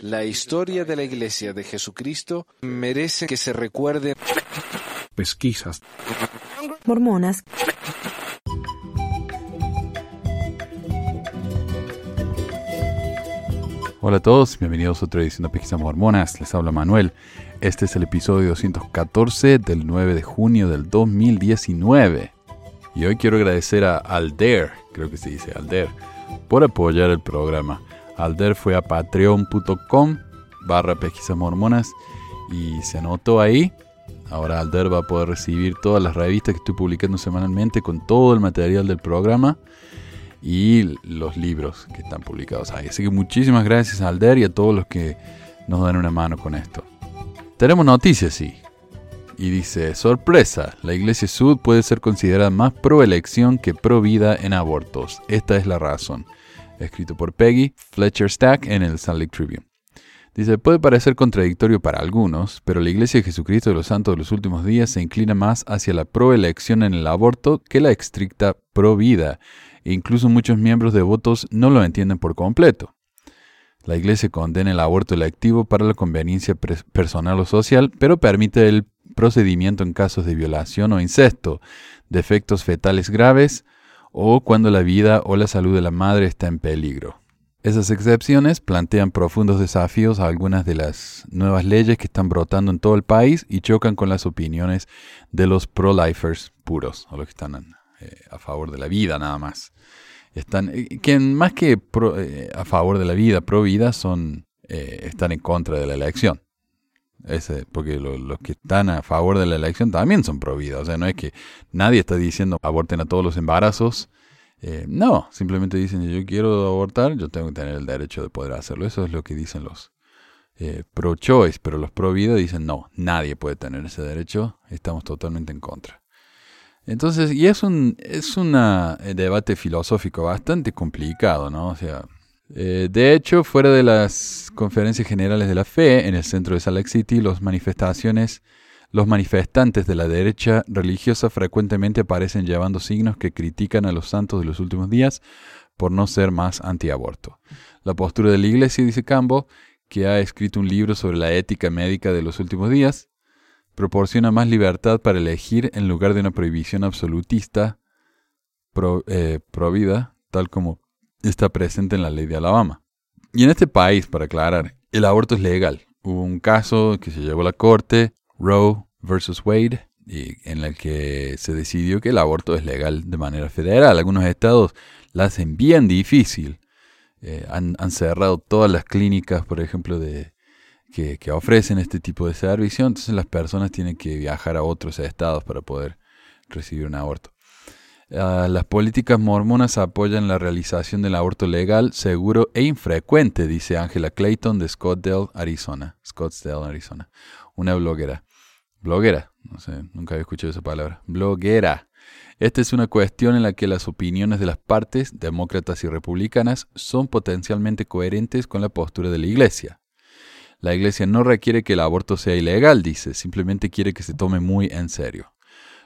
La historia de la Iglesia de Jesucristo merece que se recuerde. Pesquisas. Mormonas. Hola a todos, bienvenidos a otra edición de Pesquisas Mormonas. Les habla Manuel. Este es el episodio 214 del 9 de junio del 2019. Y hoy quiero agradecer a Alder, creo que se dice Alder, por apoyar el programa. Alder fue a patreon.com barra pesquisas mormonas y se anotó ahí. Ahora Alder va a poder recibir todas las revistas que estoy publicando semanalmente con todo el material del programa y los libros que están publicados ahí. Así que muchísimas gracias a Alder y a todos los que nos dan una mano con esto. Tenemos noticias, sí. Y dice, sorpresa, la Iglesia Sud puede ser considerada más pro elección que pro vida en abortos. Esta es la razón escrito por Peggy Fletcher Stack en el Salt Lake Tribune. Dice, puede parecer contradictorio para algunos, pero la Iglesia de Jesucristo de los Santos de los Últimos Días se inclina más hacia la proelección en el aborto que la estricta pro-vida, e incluso muchos miembros devotos no lo entienden por completo. La Iglesia condena el aborto electivo para la conveniencia personal o social, pero permite el procedimiento en casos de violación o incesto, defectos fetales graves, o cuando la vida o la salud de la madre está en peligro. Esas excepciones plantean profundos desafíos a algunas de las nuevas leyes que están brotando en todo el país y chocan con las opiniones de los pro-lifers puros, o los que están eh, a favor de la vida nada más. Están, eh, más que eh, a favor de la vida, pro-vida, son, están en contra de la elección. Ese, porque los que están a favor de la elección también son pro vida. O sea, no es que nadie está diciendo aborten a todos los embarazos. Eh, no, simplemente dicen yo quiero abortar, yo tengo que tener el derecho de poder hacerlo. Eso es lo que dicen los eh, pro choice, pero los pro vida dicen no, nadie puede tener ese derecho, estamos totalmente en contra. Entonces, y es un es un eh, debate filosófico bastante complicado, ¿no? O sea, eh, de hecho, fuera de las conferencias generales de la fe, en el centro de Salt Lake City, los manifestaciones, los manifestantes de la derecha religiosa frecuentemente aparecen llevando signos que critican a los santos de los últimos días por no ser más antiaborto. La postura de la iglesia, dice Campbell, que ha escrito un libro sobre la ética médica de los últimos días, proporciona más libertad para elegir en lugar de una prohibición absolutista pro, eh, vida, tal como está presente en la ley de Alabama. Y en este país, para aclarar, el aborto es legal. Hubo un caso que se llevó a la corte, Roe versus Wade, en el que se decidió que el aborto es legal de manera federal. Algunos estados la hacen bien difícil. Eh, han, cerrado todas las clínicas, por ejemplo, de, que, que, ofrecen este tipo de servicio. Entonces las personas tienen que viajar a otros estados para poder recibir un aborto. Ah, las políticas mormonas apoyan la realización del aborto legal, seguro e infrecuente, dice Angela Clayton de Scottsdale, Arizona. Scottsdale, Arizona. Una bloguera. Bloguera, no sé, nunca había escuchado esa palabra. Bloguera. Esta es una cuestión en la que las opiniones de las partes, demócratas y republicanas, son potencialmente coherentes con la postura de la Iglesia. La Iglesia no requiere que el aborto sea ilegal, dice, simplemente quiere que se tome muy en serio.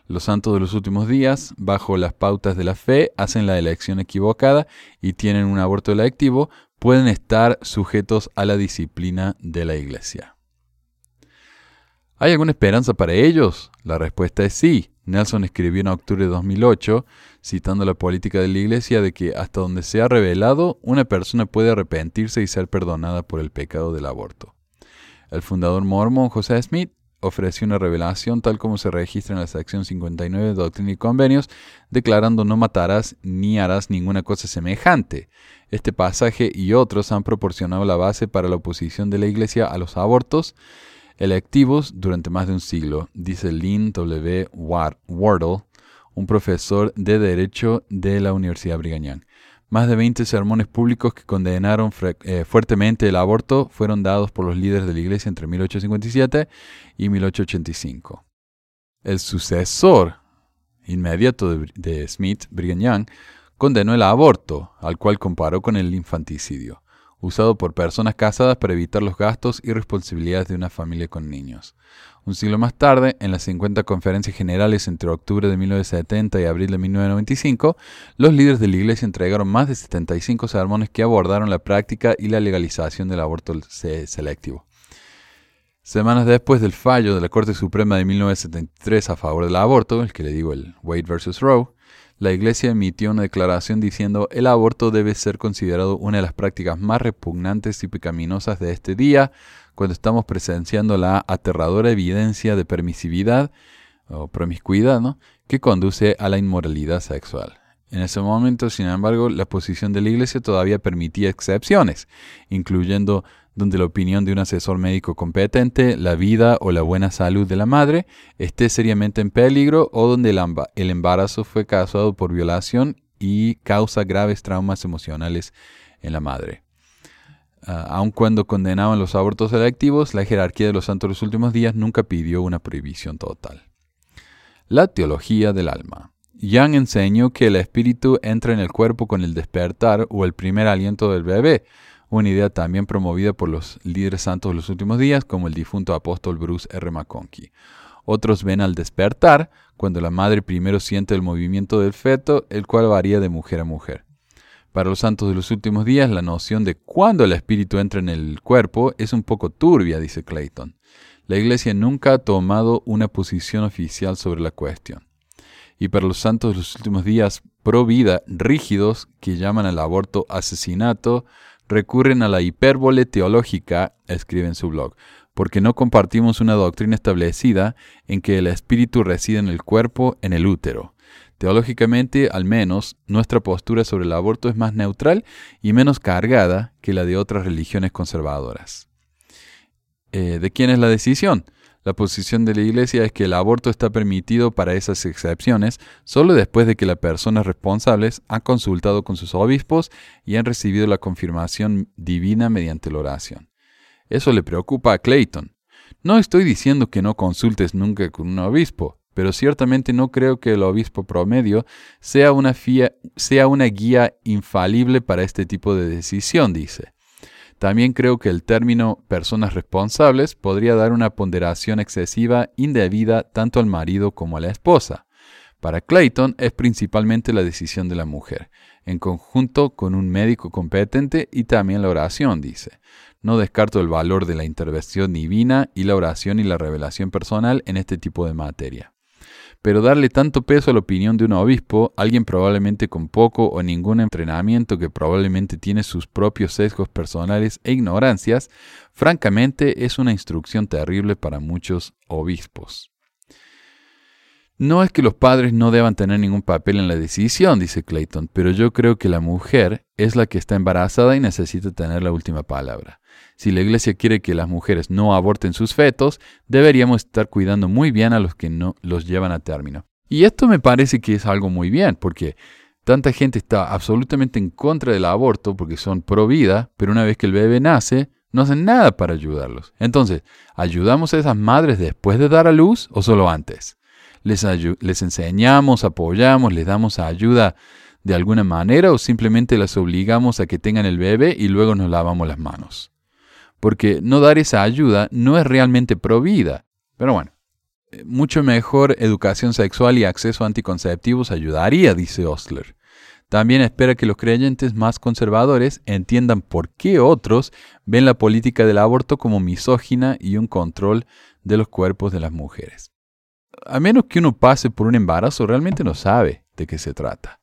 Los santos de los últimos días, bajo las pautas de la fe, hacen la elección equivocada y tienen un aborto electivo, pueden estar sujetos a la disciplina de la iglesia. ¿Hay alguna esperanza para ellos? La respuesta es sí. Nelson escribió en octubre de 2008, citando la política de la iglesia, de que hasta donde se ha revelado, una persona puede arrepentirse y ser perdonada por el pecado del aborto. El fundador mormón José Smith ofreció una revelación tal como se registra en la sección 59 de Doctrina y Convenios, declarando no matarás ni harás ninguna cosa semejante. Este pasaje y otros han proporcionado la base para la oposición de la Iglesia a los abortos electivos durante más de un siglo, dice Lynn W. Wardle, un profesor de Derecho de la Universidad Brigham Young. Más de 20 sermones públicos que condenaron eh, fuertemente el aborto fueron dados por los líderes de la Iglesia entre 1857 y 1885. El sucesor inmediato de, Smith, Brigham Young, condenó el aborto, al cual comparó con el infanticidio. Usado por personas casadas para evitar los gastos y responsabilidades de una familia con niños. Un siglo más tarde, en las 50 conferencias generales entre octubre de 1970 y abril de 1995, los líderes de la Iglesia entregaron más de 75 sermones que abordaron la práctica y la legalización del aborto selectivo. Semanas después del fallo de la Corte Suprema de 1973 a favor del aborto, el que le digo el Wade versus Roe, la Iglesia emitió una declaración diciendo el aborto debe ser considerado una de las prácticas más repugnantes y pecaminosas de este día, cuando estamos presenciando la aterradora evidencia de permisividad o promiscuidad ¿no? que conduce a la inmoralidad sexual. En ese momento, sin embargo, la posición de la Iglesia todavía permitía excepciones, incluyendo donde la opinión de un asesor médico competente, la vida o la buena salud de la madre esté seriamente en peligro o donde el embarazo fue causado por violación y causa graves traumas emocionales en la madre. Ah, aun cuando condenaban los abortos selectivos, la jerarquía de los santos de los últimos días nunca pidió una prohibición total. La teología del alma. Young enseñó que el espíritu entra en el cuerpo con el despertar o el primer aliento del bebé, una idea también promovida por los líderes santos de los últimos días, como el difunto apóstol Bruce R. McConkie. Otros ven al despertar cuando la madre primero siente el movimiento del feto, el cual varía de mujer a mujer. Para los santos de los últimos días, la noción de cuándo el espíritu entra en el cuerpo es un poco turbia, dice Clayton. La Iglesia nunca ha tomado una posición oficial sobre la cuestión. Y para los santos de los últimos días pro vida rígidos, que llaman al aborto asesinato, recurren a la hipérbole teológica, escribe en su blog, porque no compartimos una doctrina establecida en que el espíritu reside en el cuerpo, en el útero. Teológicamente, al menos, nuestra postura sobre el aborto es más neutral y menos cargada que la de otras religiones conservadoras. Eh, ¿De quién es la decisión? La posición de la Iglesia es que el aborto está permitido para esas excepciones solo después de que las personas responsables han consultado con sus obispos y han recibido la confirmación divina mediante la oración. Eso le preocupa a Clayton. No estoy diciendo que no consultes nunca con un obispo, pero ciertamente no creo que el obispo promedio sea una, sea una guía infalible para este tipo de decisión, dice. También creo que el término personas responsables podría dar una ponderación excesiva indebida tanto al marido como a la esposa. Para Clayton es principalmente la decisión de la mujer, en conjunto con un médico competente y también la oración, dice. No descarto el valor de la intervención divina y la oración y la revelación personal en este tipo de materia pero darle tanto peso a la opinión de un obispo, alguien probablemente con poco o ningún entrenamiento que probablemente tiene sus propios sesgos personales e ignorancias, francamente es una instrucción terrible para muchos obispos. No es que los padres no deban tener ningún papel en la decisión, dice Clayton, pero yo creo que la mujer es la que está embarazada y necesita tener la última palabra. Si la Iglesia quiere que las mujeres no aborten sus fetos, deberíamos estar cuidando muy bien a los que no los llevan a término. Y esto me parece que es algo muy bien, porque tanta gente está absolutamente en contra del aborto porque son pro vida, pero una vez que el bebé nace, no hacen nada para ayudarlos. Entonces, ¿ayudamos a esas madres después de dar a luz o solo antes? ¿Les, enseñamos, apoyamos, les damos ayuda de alguna manera o simplemente las obligamos a que tengan el bebé y luego nos lavamos las manos? porque no dar esa ayuda no es realmente provida. Pero bueno, eh, mucho mejor educación sexual y acceso a anticonceptivos ayudaría, dice Osler. También espera que los creyentes más conservadores entiendan por qué otros ven la política del aborto como misógina y un control de los cuerpos de las mujeres. A menos que uno pase por un embarazo, realmente no sabe de qué se trata.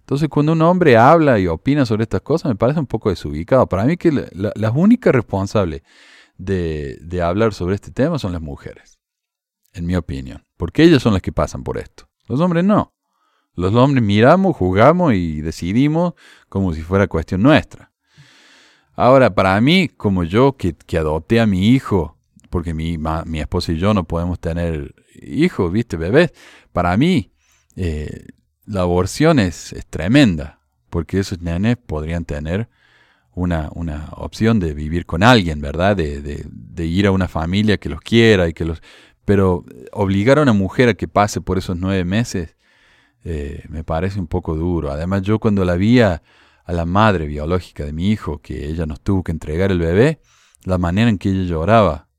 Entonces, cuando un hombre habla y opina sobre estas cosas, me parece un poco desubicado. Para mí que las únicas responsables de, hablar sobre este tema son las mujeres, en mi opinión, porque ellas son las que pasan por esto. Los hombres no. Los hombres miramos, jugamos y decidimos como si fuera cuestión nuestra. Ahora, para mí, como yo que adopté a mi hijo, porque mi, mi, esposa y yo no podemos tener hijos, viste, bebés, para mí eh, la aborción es, tremenda, porque esos nenes podrían tener una, una, opción de vivir con alguien, ¿verdad? De, de, ir a una familia que los quiera y que los... Pero obligar a una mujer a que pase por esos nueve meses eh, me parece un poco duro. Además, yo cuando la vi a, a la madre biológica de mi hijo que ella nos tuvo que entregar el bebé, la manera en que ella lloraba.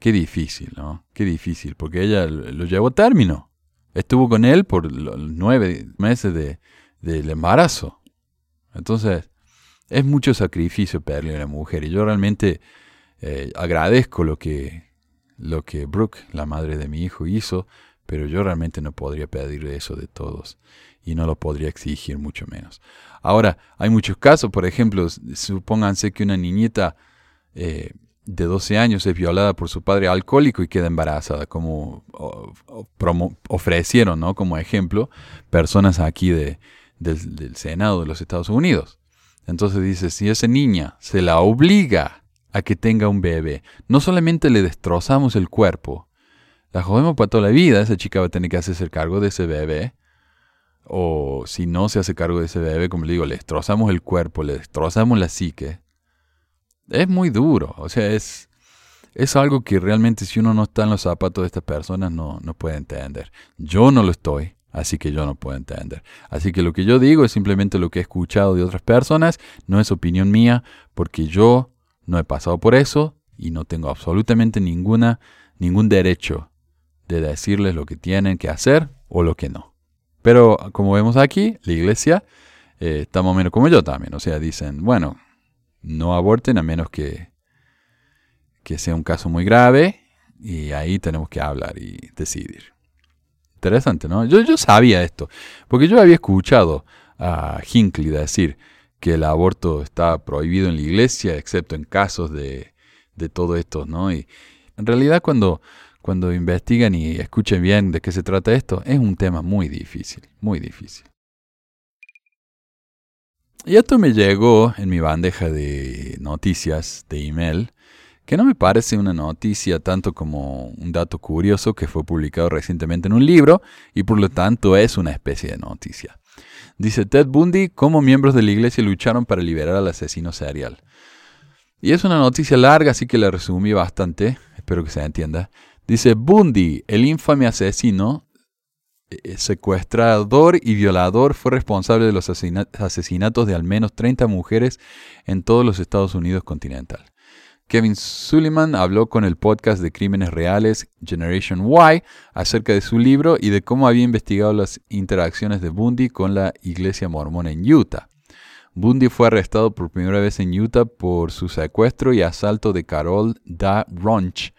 Qué difícil, ¿no? Qué difícil, porque ella lo llevó a término. Estuvo con él por nueve meses de, del embarazo. Entonces, es mucho sacrificio perderle a una mujer. Y yo realmente eh, agradezco lo que, lo que Brooke, la madre de mi hijo, hizo, pero yo realmente no podría pedirle eso de todos. Y no lo podría exigir mucho menos. Ahora, hay muchos casos, por ejemplo, supónganse que una niñita eh, de 12 años es violada por su padre alcohólico y queda embarazada, como ofrecieron, ¿no? Como ejemplo, personas aquí de, del, Senado de los Estados Unidos. Entonces dice, si esa niña se la obliga a que tenga un bebé, no solamente le destrozamos el cuerpo, la jodemos para toda la vida, esa chica va a tener que hacerse cargo de ese bebé, o si no se hace cargo de ese bebé, como le digo, le destrozamos el cuerpo, le destrozamos la psique. Es muy duro, o sea, es, es algo que realmente si uno no está en los zapatos de estas personas no, no puede entender. Yo no lo estoy. Así que yo no puedo entender. Así que lo que yo digo es simplemente lo que he escuchado de otras personas, no es opinión mía, porque yo no he pasado por eso y no tengo absolutamente ninguna, ningún derecho de decirles lo que tienen que hacer o lo que no. Pero como vemos aquí, la iglesia eh, está más o menos como yo también. O sea, dicen, bueno, no aborten a menos que, que sea un caso muy grave y ahí tenemos que hablar y decidir. Interesante, ¿no? Yo, yo sabía esto, porque yo había escuchado a Hinckley decir que el aborto está prohibido en la iglesia, excepto en casos de, de todo esto, ¿no? Y en realidad cuando, cuando investigan y escuchen bien de qué se trata esto, es un tema muy difícil, muy difícil. Y esto me llegó en mi bandeja de noticias de email que no me parece una noticia tanto como un dato curioso que fue publicado recientemente en un libro y por lo tanto es una especie de noticia. Dice Ted Bundy cómo miembros de la iglesia lucharon para liberar al asesino serial. Y es una noticia larga, así que la resumí bastante, espero que se entienda. Dice Bundy, el infame asesino, secuestrador y violador, fue responsable de los asesinatos de al menos 30 mujeres en todos los Estados Unidos continental. Kevin Suleiman habló con el podcast de crímenes reales Generation Y acerca de su libro y de cómo había investigado las interacciones de Bundy con la iglesia mormona en Utah. Bundy fue arrestado por primera vez en Utah por su secuestro y asalto de Carol Da Ronch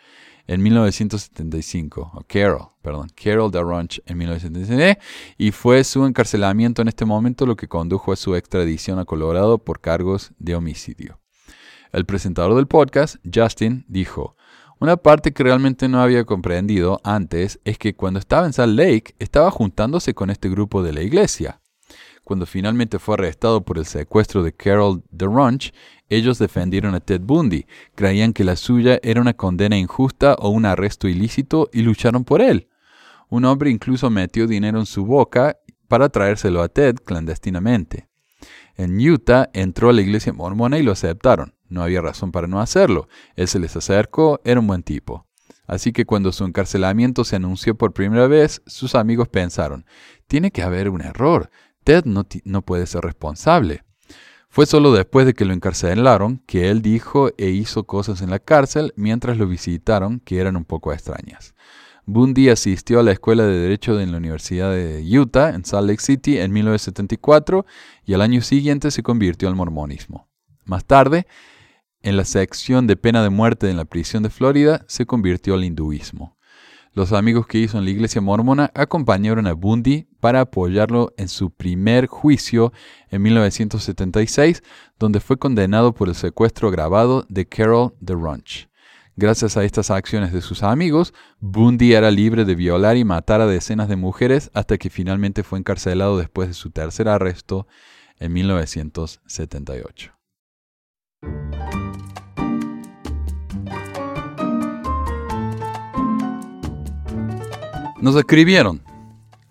en 1975, o Carol, perdón, Carol Da Ronch en 1975, y fue su encarcelamiento en este momento lo que condujo a su extradición a Colorado por cargos de homicidio. El presentador del podcast, Justin, dijo, una parte que realmente no había comprendido antes es que cuando estaba en Salt Lake estaba juntándose con este grupo de la iglesia. Cuando finalmente fue arrestado por el secuestro de Carol DeRunch, ellos defendieron a Ted Bundy, creían que la suya era una condena injusta o un arresto ilícito y lucharon por él. Un hombre incluso metió dinero en su boca para traérselo a Ted clandestinamente. En Utah entró a la iglesia mormona y lo aceptaron. No había razón para no hacerlo. Él se les acercó, era un buen tipo. Así que cuando su encarcelamiento se anunció por primera vez, sus amigos pensaron, tiene que haber un error. Ted no, puede ser responsable. Fue solo después de que lo encarcelaron que él dijo e hizo cosas en la cárcel mientras lo visitaron que eran un poco extrañas. Bundy asistió a la Escuela de Derecho de la Universidad de Utah en Salt Lake City en 1974 y al año siguiente se convirtió al mormonismo. Más tarde, en la sección de pena de muerte en la prisión de Florida, se convirtió al hinduismo. Los amigos que hizo en la iglesia mormona acompañaron a Bundy para apoyarlo en su primer juicio en 1976, donde fue condenado por el secuestro agravado de Carol de Runch. Gracias a estas acciones de sus amigos, Bundy era libre de violar y matar a decenas de mujeres hasta que finalmente fue encarcelado después de su tercer arresto en 1978. Nos escribieron.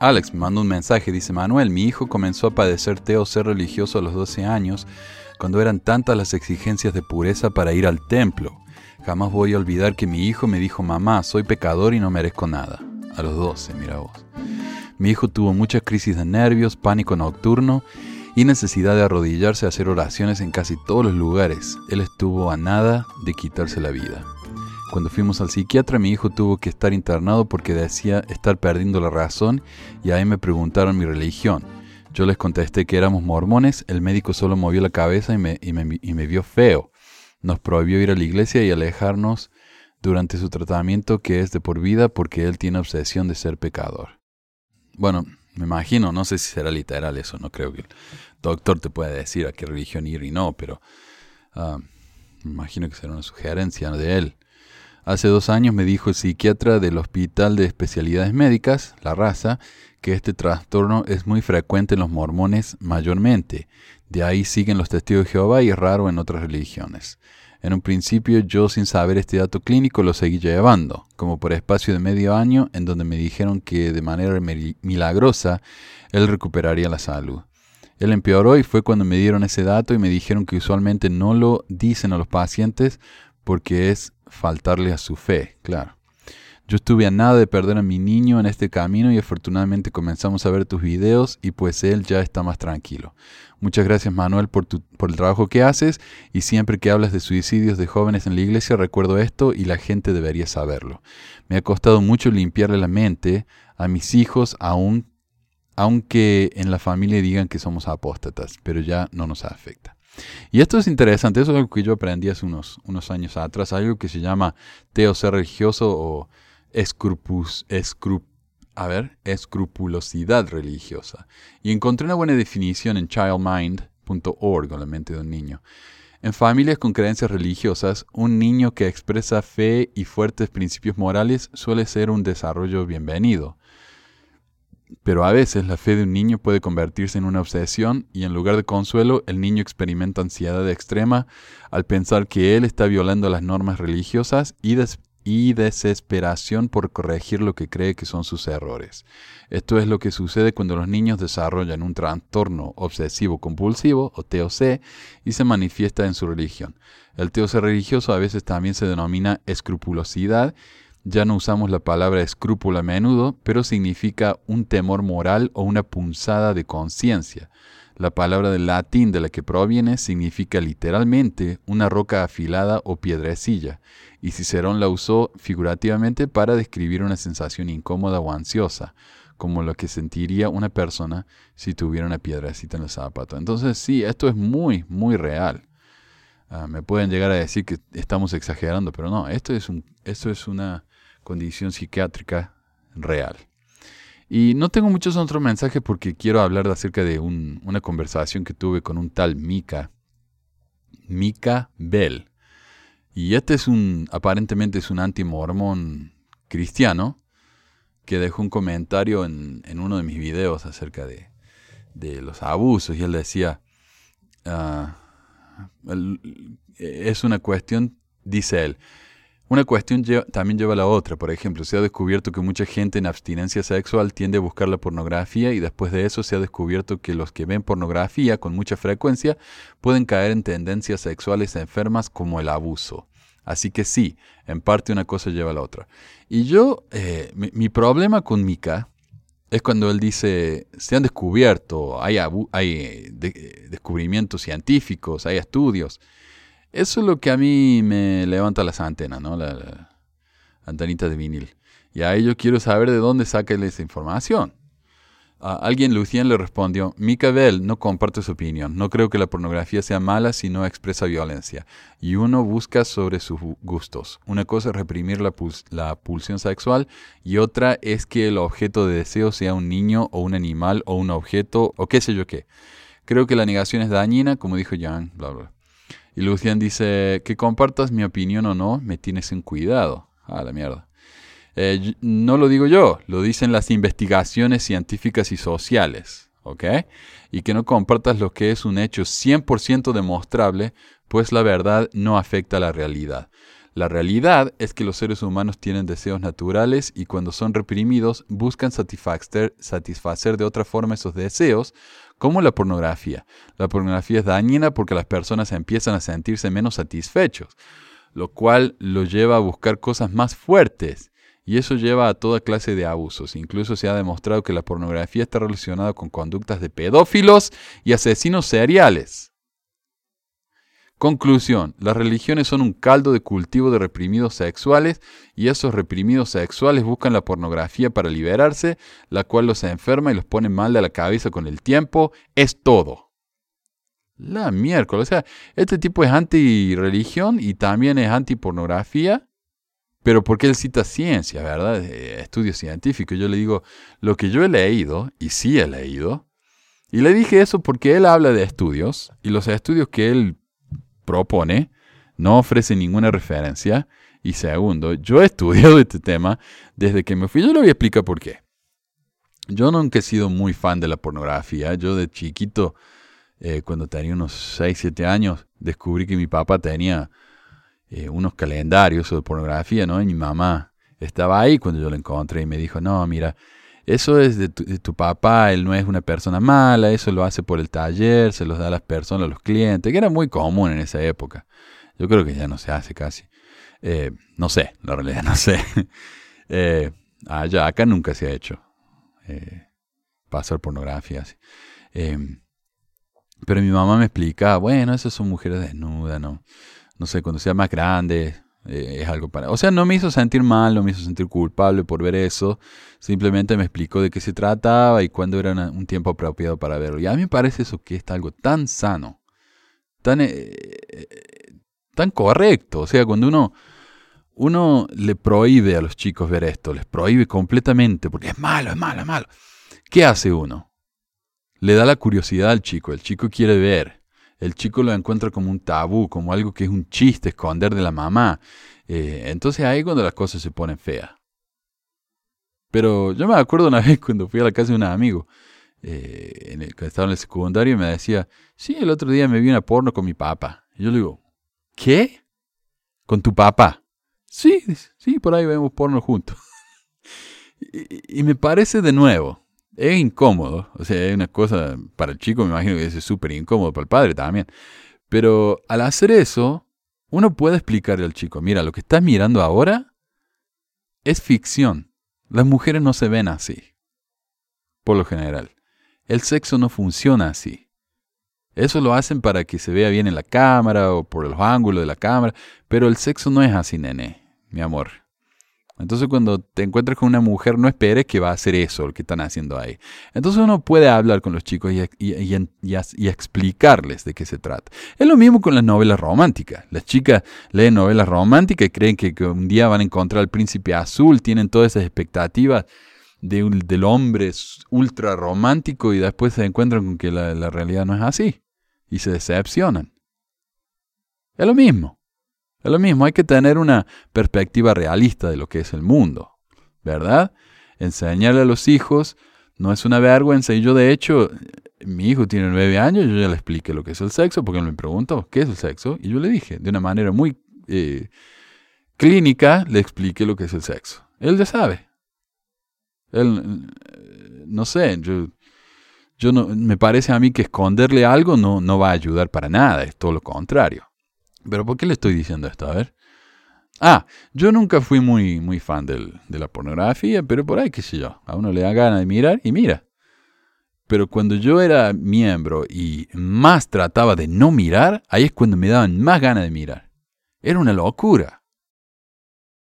Alex me mandó un mensaje, dice Manuel, mi hijo comenzó a padecer teo ser religioso a los 12 años, cuando eran tantas las exigencias de pureza para ir al templo. Jamás voy a olvidar que mi hijo me dijo, mamá, soy pecador y no merezco nada. A los 12, mira vos. Mi hijo tuvo muchas crisis de nervios, pánico nocturno y necesidad de arrodillarse a hacer oraciones en casi todos los lugares. Él estuvo a nada de quitarse la vida. Cuando fuimos al psiquiatra, mi hijo tuvo que estar internado porque decía estar perdiendo la razón y ahí me preguntaron mi religión. Yo les contesté que éramos mormones, el médico solo movió la cabeza y me, y me, vio feo. Nos prohibió ir a la iglesia y alejarnos durante su tratamiento que es de por vida porque él tiene obsesión de ser pecador. Bueno, me imagino, no sé si será literal eso, no creo que el doctor te pueda decir a qué religión ir y no, pero ah, me imagino que será una sugerencia de él. Hace dos años me dijo el psiquiatra del Hospital de Especialidades Médicas, La Raza, que este trastorno es muy frecuente en los mormones mayormente. De ahí siguen los testigos de Jehová y es raro en otras religiones. En un principio yo sin saber este dato clínico lo seguí llevando, como por espacio de medio año en donde me dijeron que de manera milagrosa él recuperaría la salud. Él empeoró y fue cuando me dieron ese dato y me dijeron que usualmente no lo dicen a los pacientes porque es faltarle a su fe, claro. Yo estuve a nada de perder a mi niño en este camino y afortunadamente comenzamos a ver tus videos y pues él ya está más tranquilo. Muchas gracias Manuel por, tu, por el trabajo que haces y siempre que hablas de suicidios de jóvenes en la iglesia recuerdo esto y la gente debería saberlo. Me ha costado mucho limpiarle la mente a mis hijos aún, aunque en la familia digan que somos apóstatas, pero ya no nos afecta. Y esto es interesante, eso es algo que yo aprendí hace unos, unos años atrás, algo que se llama ser religioso o escrupus, a ver, escrupulosidad religiosa. Y encontré una buena definición en childmind.org, la mente de un niño. En familias con creencias religiosas, un niño que expresa fe y fuertes principios morales suele ser un desarrollo bienvenido. Pero a veces la fe de un niño puede convertirse en una obsesión y en lugar de consuelo el niño experimenta ansiedad extrema al pensar que él está violando las normas religiosas y, desesperación por corregir lo que cree que son sus errores. Esto es lo que sucede cuando los niños desarrollan un trastorno obsesivo compulsivo o TOC y se manifiesta en su religión. El TOC religioso a veces también se denomina escrupulosidad ya no usamos la palabra escrúpulo a menudo, pero significa un temor moral o una punzada de conciencia. La palabra del latín de la que proviene significa literalmente una roca afilada o piedrecilla, y Cicerón la usó figurativamente para describir una sensación incómoda o ansiosa, como lo que sentiría una persona si tuviera una piedrecita en el zapato. Entonces sí, esto es muy, muy real. Ah, me pueden llegar a decir que estamos exagerando, pero no, esto es, un, esto es una condición psiquiátrica real. Y no tengo muchos otros mensajes porque quiero hablar acerca de una conversación que tuve con un tal Mika, Mika Bell. Y este es un, aparentemente es un antimormón cristiano que dejó un comentario en, uno de mis videos acerca de, los abusos y él decía, ah, es una cuestión, dice él, una cuestión también lleva a la otra. Por ejemplo, se ha descubierto que mucha gente en abstinencia sexual tiende a buscar la pornografía y después de eso se ha descubierto que los que ven pornografía con mucha frecuencia pueden caer en tendencias sexuales enfermas como el abuso. Así que sí, en parte una cosa lleva a la otra. Y yo, eh, mi, problema con Mika es cuando él dice, se han descubierto, hay, hay eh, descubrimientos científicos, hay estudios. Eso es lo que a mí me levanta las antenas, ¿no? La, antenita de vinil. Y ahí yo quiero saber de dónde saca esa información. alguien, Lucien, le respondió, Mika Bell no comparte su opinión. No creo que la pornografía sea mala si no expresa violencia. Y uno busca sobre sus gustos. Una cosa es reprimir la, la pulsión sexual y otra es que el objeto de deseo sea un niño o un animal o un objeto o qué sé yo qué. Creo que la negación es dañina, como dijo Jan, bla, bla. Y Lucian dice, que compartas mi opinión o no, me tienes en cuidado. Ah, la mierda. Eh, no lo digo yo, lo dicen las investigaciones científicas y sociales, ¿ok? Y que no compartas lo que es un hecho 100% demostrable, pues la verdad no afecta a la realidad. La realidad es que los seres humanos tienen deseos naturales y cuando son reprimidos buscan satisfacer, satisfacer de otra forma esos deseos, como la pornografía. La pornografía es dañina porque las personas empiezan a sentirse menos satisfechos, lo cual los lleva a buscar cosas más fuertes Y eso lleva a toda clase de abusos. Incluso se ha demostrado que la pornografía está relacionada con conductas de pedófilos y asesinos seriales. Conclusión, las religiones son un caldo de cultivo de reprimidos sexuales y esos reprimidos sexuales buscan la pornografía para liberarse, la cual los enferma y los pone mal de la cabeza con el tiempo. Es todo. La miércoles. O sea, este tipo es anti-religión y también es anti-pornografía. Pero porque él cita ciencia, ¿verdad? Eh, estudios científicos. Yo le digo, lo que yo he leído, y sí he leído, y le dije eso porque él habla de estudios, y los estudios que él propone no ofrece ninguna referencia. Y segundo, yo he estudiado este tema desde que me fui. Yo le voy a explicar por qué. Yo nunca he sido muy fan de la pornografía. Yo de chiquito, eh, cuando tenía unos 6, 7 años, descubrí que mi papá tenía eh, unos calendarios de pornografía, ¿no? Y mi mamá estaba ahí cuando yo lo encontré y me dijo, no, mira, eso es de tu, papá, él no es una persona mala, eso lo hace por el taller, se los da a las personas, a los clientes, que era muy común en esa época. Yo creo que ya no se hace casi. Eh, no sé, la realidad no sé. eh, allá, acá nunca se ha hecho eh, pasar pornografía. Eh, pero mi mamá me explica, bueno, esas son mujeres desnudas, ¿no? No sé, cuando sea más grande, eh, es algo para... O sea, no me hizo sentir mal, no me hizo sentir culpable por ver eso. Simplemente me explicó de qué se trataba y cuándo era un tiempo apropiado para verlo. Y a mí me parece eso que es algo tan sano, tan, eh, tan correcto. O sea, cuando uno, uno le prohíbe a los chicos ver esto, les prohíbe completamente, porque es malo, es malo, es malo. ¿Qué hace uno? Le da la curiosidad al chico, el chico quiere ver el chico lo encuentra como un tabú, como algo que es un chiste esconder de la mamá. Eh, entonces ahí cuando las cosas se ponen feas. Pero yo me acuerdo una vez cuando fui a la casa de un amigo, eh, en el, cuando estaba en el secundario, y me decía, sí, el otro día me vi una porno con mi papá. Y yo le digo, ¿qué? ¿Con tu papá? Sí, sí, por ahí vemos porno juntos. y me parece de nuevo, es incómodo, o sea, es una cosa para el chico, me imagino que es súper incómodo para el padre también. Pero al hacer eso, uno puede explicarle al chico, mira, lo que estás mirando ahora es ficción. Las mujeres no se ven así, por lo general. El sexo no funciona así. Eso lo hacen para que se vea bien en la cámara o por los ángulos de la cámara, pero el sexo no es así, nene, mi amor. Entonces cuando te encuentras con una mujer, no esperes que va a hacer eso, lo que están haciendo ahí. Entonces uno puede hablar con los chicos y, explicarles de qué se trata. Es lo mismo con las novelas románticas. Las chicas leen novelas románticas y creen que, un día van a encontrar al príncipe azul, tienen todas esas expectativas de del hombre ultra romántico y después se encuentran con que la realidad no es así y se decepcionan. Es lo mismo. Es lo mismo, hay que tener una perspectiva realista de lo que es el mundo, ¿verdad? Enseñarle a los hijos no es una vergüenza. Y yo, de hecho, mi hijo tiene nueve años, yo ya le expliqué lo que es el sexo, porque él me preguntó, ¿qué es el sexo? Y yo le dije, de una manera muy eh, clínica, le expliqué lo que es el sexo. Él ya sabe. Él, no sé, yo, yo no, me parece a mí que esconderle algo no, no va a ayudar para nada, es todo lo contrario. Pero ¿por qué le estoy diciendo esto? A ver. Ah, yo nunca fui muy, muy fan del, de la pornografía, pero por ahí, qué sé yo, a uno le da ganas de mirar y mira. Pero cuando yo era miembro y más trataba de no mirar, ahí es cuando me daban más ganas de mirar. Era una locura.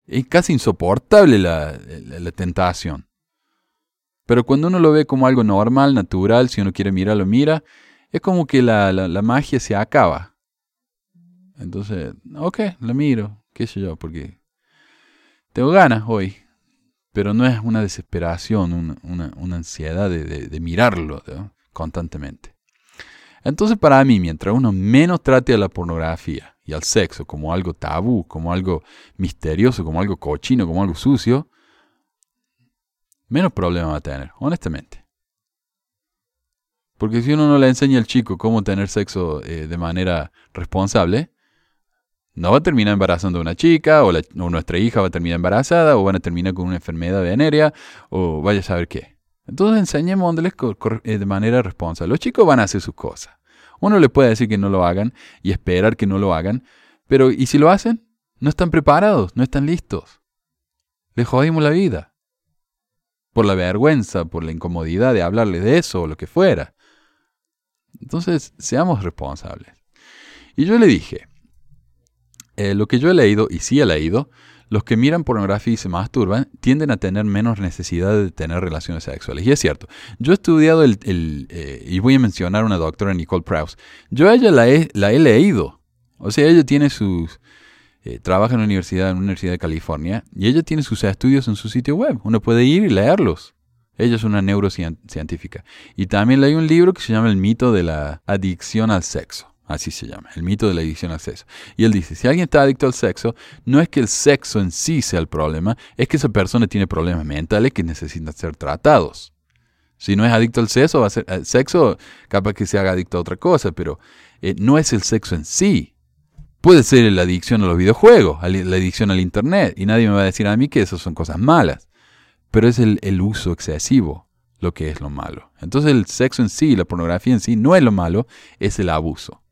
Es casi insoportable la, la, tentación. Pero cuando uno lo ve como algo normal, natural, si uno quiere mirar, lo mira, es como que la, la magia se acaba. Entonces, ok, la miro, qué sé yo, porque tengo ganas hoy, pero no es una desesperación, una, una, ansiedad de, de, mirarlo constantemente. Entonces, para mí, mientras uno menos trate a la pornografía y al sexo como algo tabú, como algo misterioso, como algo cochino, como algo sucio, menos problema va a tener, honestamente. Porque si uno no le enseña al chico cómo tener sexo eh, de manera responsable, no va a terminar embarazando a una chica, o, nuestra hija va a terminar embarazada, o van a terminar con una enfermedad venérea, o vaya a saber qué. Entonces enseñémosles eh, de manera responsable. Los chicos van a hacer sus cosas. Uno le puede decir que no lo hagan y esperar que no lo hagan, pero ¿y si lo hacen? No están preparados, no están listos. Le jodimos la vida. Por la vergüenza, por la incomodidad de hablarle de eso o lo que fuera. Entonces, seamos responsables. Y yo le dije, eh, lo que yo he leído, y sí he leído, los que miran pornografía y se masturban tienden a tener menos necesidad de tener relaciones sexuales. Y es cierto. Yo he estudiado el, eh, y voy a mencionar a una doctora, Nicole Prause. Yo a ella la he, la he leído. O sea, ella tiene sus... Eh, trabaja en la universidad, en la Universidad de California, y ella tiene sus estudios en su sitio web. Uno puede ir y leerlos. Ella es una neurocientífica. Y también leí un libro que se llama El mito de la adicción al sexo. Así se llama, el mito de la adicción al sexo. Y él dice, si alguien está adicto al sexo, no es que el sexo en sí sea el problema, es que esa persona tiene problemas mentales que necesitan ser tratados. Si no es adicto al sexo, va a ser, al sexo capaz que se haga adicto a otra cosa, pero eh, no es el sexo en sí. Puede ser la adicción a los videojuegos, la adicción al Internet, y nadie me va a decir a mí que esas son cosas malas. Pero es el, el uso excesivo lo que es lo malo. Entonces el sexo en sí, la pornografía en sí, no es lo malo, es el abuso.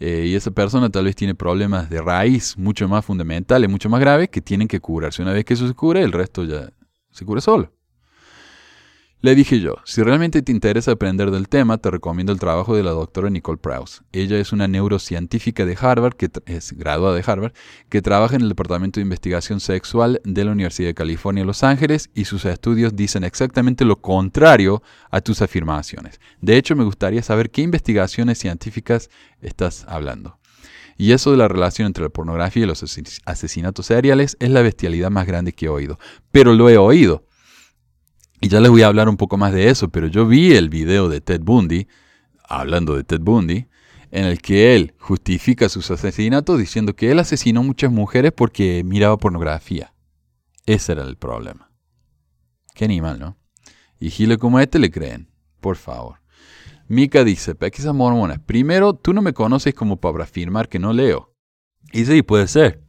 Eh, y esa persona tal vez tiene problemas de raíz mucho más fundamentales, mucho más graves, que tienen que curarse. Una vez que eso se cure, el resto ya se cura solo. Le dije yo, si realmente te interesa aprender del tema, te recomiendo el trabajo de la doctora Nicole Prause. Ella es una neurocientífica de Harvard, que es graduada de Harvard, que trabaja en el Departamento de Investigación Sexual de la Universidad de California Los Ángeles y sus estudios dicen exactamente lo contrario a tus afirmaciones. De hecho, me gustaría saber qué investigaciones científicas estás hablando. Y eso de la relación entre la pornografía y los asesinatos seriales es la bestialidad más grande que he oído. Pero lo he oído. Y ya les voy a hablar un poco más de eso, pero yo vi el video de Ted Bundy, hablando de Ted Bundy, en el que él justifica sus asesinatos diciendo que él asesinó muchas mujeres porque miraba pornografía. Ese era el problema. Qué animal, ¿no? Y gile como este le creen, por favor. Mika dice, pesquisa mormona, primero, tú no me conoces como para afirmar que no leo. Y sí, puede ser.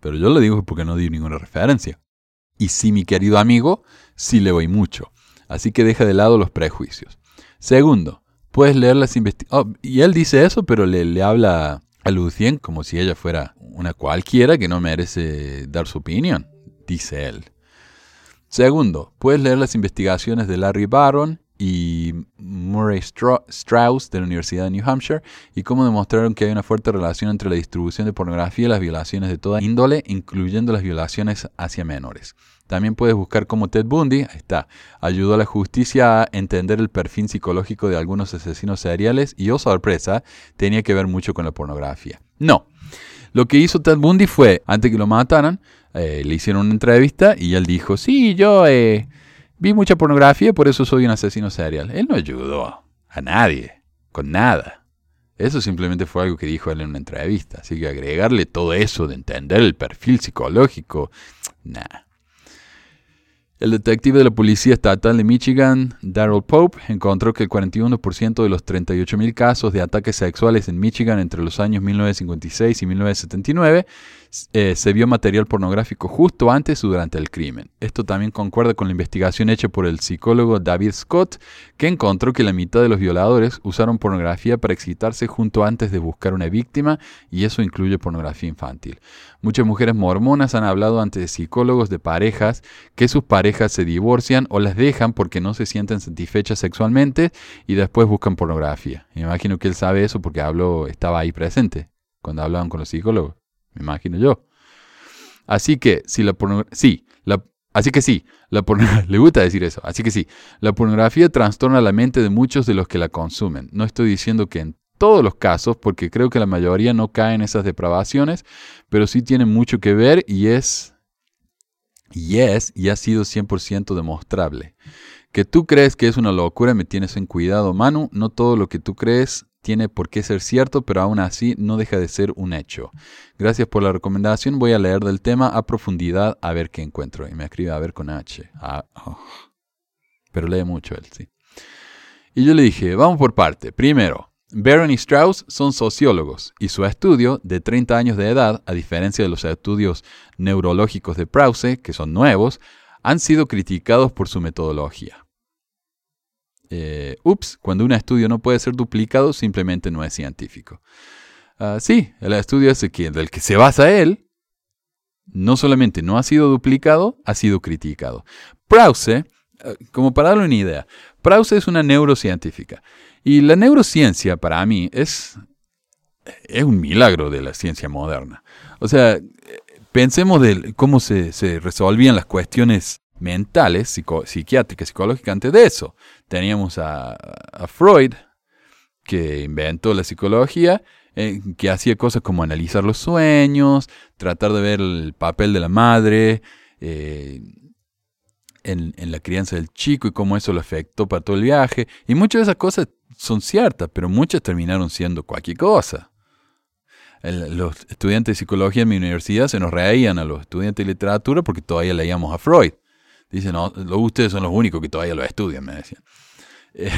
Pero yo le digo porque no di ninguna referencia. Y sí, mi querido amigo, sí le voy mucho. Así que deja de lado los prejuicios. Segundo, puedes leer las investigaciones. Oh, y él dice eso, pero le, le habla a Lucien como si ella fuera una cualquiera que no merece dar su opinión, dice él. Segundo, puedes leer las investigaciones de Larry Barron y Murray Strauss de la Universidad de New Hampshire y cómo demostraron que hay una fuerte relación entre la distribución de pornografía y las violaciones de toda índole, incluyendo las violaciones hacia menores. También puedes buscar cómo Ted Bundy, está, ayudó a la justicia a entender el perfil psicológico de algunos asesinos seriales y, oh sorpresa, tenía que ver mucho con la pornografía. No, lo que hizo Ted Bundy fue, antes que lo mataran, eh, le hicieron una entrevista y él dijo, sí, yo... Eh, Vi mucha pornografía, por eso soy un asesino serial. Él no ayudó a nadie, con nada. Eso simplemente fue algo que dijo él en una entrevista. Así que agregarle todo eso de entender el perfil psicológico, nada. El detective de la Policía Estatal de Michigan, Daryl Pope, encontró que el 41% de los 38.000 casos de ataques sexuales en Michigan entre los años 1956 y 1979 eh, se vio material pornográfico justo antes o durante el crimen. Esto también concuerda con la investigación hecha por el psicólogo David Scott, que encontró que la mitad de los violadores usaron pornografía para excitarse junto antes de buscar una víctima, y eso incluye pornografía infantil. Muchas mujeres mormonas han hablado ante psicólogos de parejas que sus parejas se divorcian o las dejan porque no se sienten satisfechas sexualmente y después buscan pornografía. Me imagino que él sabe eso porque habló, estaba ahí presente cuando hablaban con los psicólogos me imagino yo. Así que, si la pornografía, sí, la, así que sí, la le gusta decir eso, así que sí, la pornografía trastorna la mente de muchos de los que la consumen. No estoy diciendo que en todos los casos, porque creo que la mayoría no cae en esas depravaciones, pero sí tiene mucho que ver y es, y es, y ha sido 100% demostrable. Que tú crees que es una locura, me tienes en cuidado, Manu, no todo lo que tú crees tiene por qué ser cierto, pero aún así no deja de ser un hecho. Gracias por la recomendación. Voy a leer del tema a profundidad a ver qué encuentro. Y me escribe a ver con H. Ah, oh. Pero lee mucho él, sí. Y yo le dije, vamos por parte. Primero, Baron y Strauss son sociólogos y su estudio, de 30 años de edad, a diferencia de los estudios neurológicos de Prause, que son nuevos, han sido criticados por su metodología. Eh, ups, cuando un estudio no puede ser duplicado, simplemente no es científico. Ah, sí, el estudio ese que, del que se basa él no solamente no ha sido duplicado, ha sido criticado. Prause, eh, como para darle una idea, Prause es una neurocientífica. Y la neurociencia para mí es, es un milagro de la ciencia moderna. O sea, pensemos de cómo se, resolvían las cuestiones mentales, psiquiátricas, psicológicas antes de eso. Teníamos a, Freud, que inventó la psicología, eh, que hacía cosas como analizar los sueños, tratar de ver el papel de la madre eh, en, la crianza del chico y cómo eso lo afectó para todo el viaje. Y muchas de esas cosas son ciertas, pero muchas terminaron siendo cualquier cosa los estudiantes de psicología en mi universidad se nos reían a los estudiantes de literatura porque todavía leíamos a Freud. Dicen, no, ustedes son los únicos que todavía lo estudian, me decían. Eh,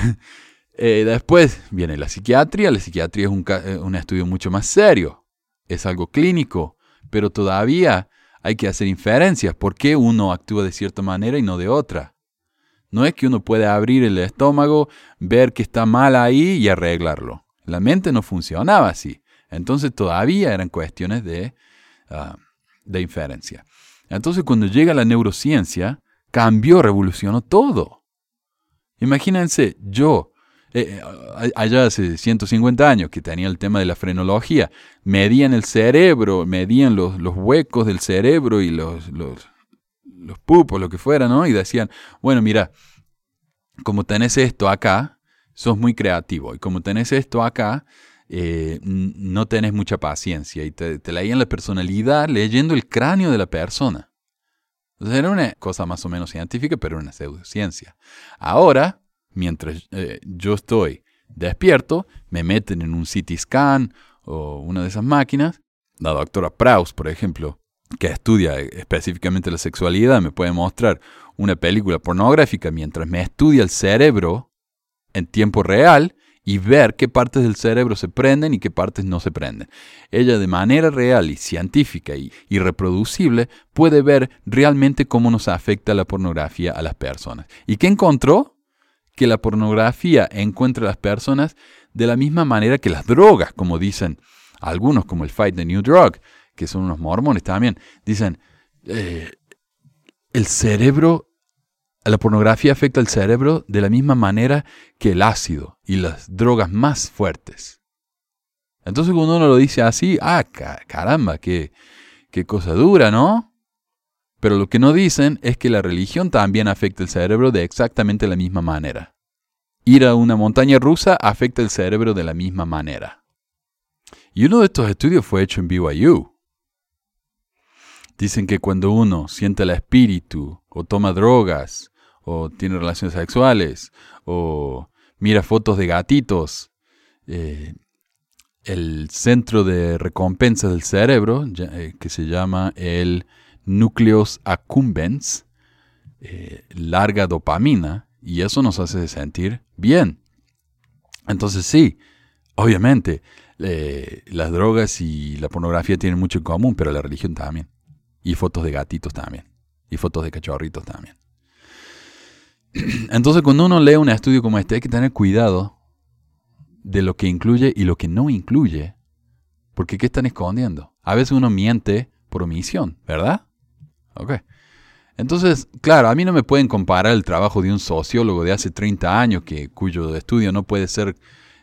eh, después viene la psiquiatría. La psiquiatría es un, eh, un estudio mucho más serio. Es algo clínico, pero todavía hay que hacer inferencias. ¿Por qué uno actúa de cierta manera y no de otra? No es que uno puede abrir el estómago, ver que está mal ahí y arreglarlo. La mente no funcionaba así. Entonces todavía eran cuestiones de, ah, de inferencia. Entonces cuando llega la neurociencia, cambió, revolucionó todo. Imagínense, yo, eh, eh, allá hace 150 años que tenía el tema de la frenología, medían el cerebro, medían los, huecos del cerebro y los, los, pupos, lo que fuera, ¿no? Y decían, bueno, mira, como tenés esto acá, sos muy creativo. Y como tenés esto acá, eh, no tenés mucha paciencia y te leían la personalidad leyendo el cráneo de la persona. Entonces era una cosa más o menos científica, pero una pseudociencia. Ahora, mientras eh, yo estoy despierto, me meten en un CT scan o una de esas máquinas. La doctora Praus, por ejemplo, que estudia específicamente la sexualidad, me puede mostrar una película pornográfica mientras me estudia el cerebro en tiempo real y ver qué partes del cerebro se prenden y qué partes no se prenden. Ella de manera real y científica y, reproducible puede ver realmente cómo nos afecta la pornografía a las personas. ¿Y qué encontró? Que la pornografía encuentra a las personas de la misma manera que las drogas, como dicen algunos, como el Fight the New Drug, que son unos mormones también. Dicen, eh, el cerebro la pornografía afecta al cerebro de la misma manera que el ácido y las drogas más fuertes. Entonces cuando uno lo dice así, ah, caramba, qué, qué cosa dura, ¿no? Pero lo que no dicen es que la religión también afecta el cerebro de exactamente la misma manera. Ir a una montaña rusa afecta el cerebro de la misma manera. Y uno de estos estudios fue hecho en BYU. Dicen que cuando uno siente el espíritu o toma drogas o tiene relaciones sexuales, o mira fotos de gatitos. Eh, el centro de recompensa del cerebro, eh, que se llama el núcleos accumbens, eh, larga dopamina, y eso nos hace sentir bien. Entonces sí, obviamente, las drogas y la pornografía tienen mucho en común, pero la religión también. Y fotos de gatitos también. Y fotos de cachorritos también. Entonces, cuando uno lee un estudio como este, hay que tener cuidado de lo que incluye y lo que no incluye. Porque ¿qué están escondiendo? A veces uno miente por omisión, ¿verdad? Ok. Entonces, claro, a mí no me pueden comparar el trabajo de un sociólogo de hace 30 años, que, cuyo estudio no puede ser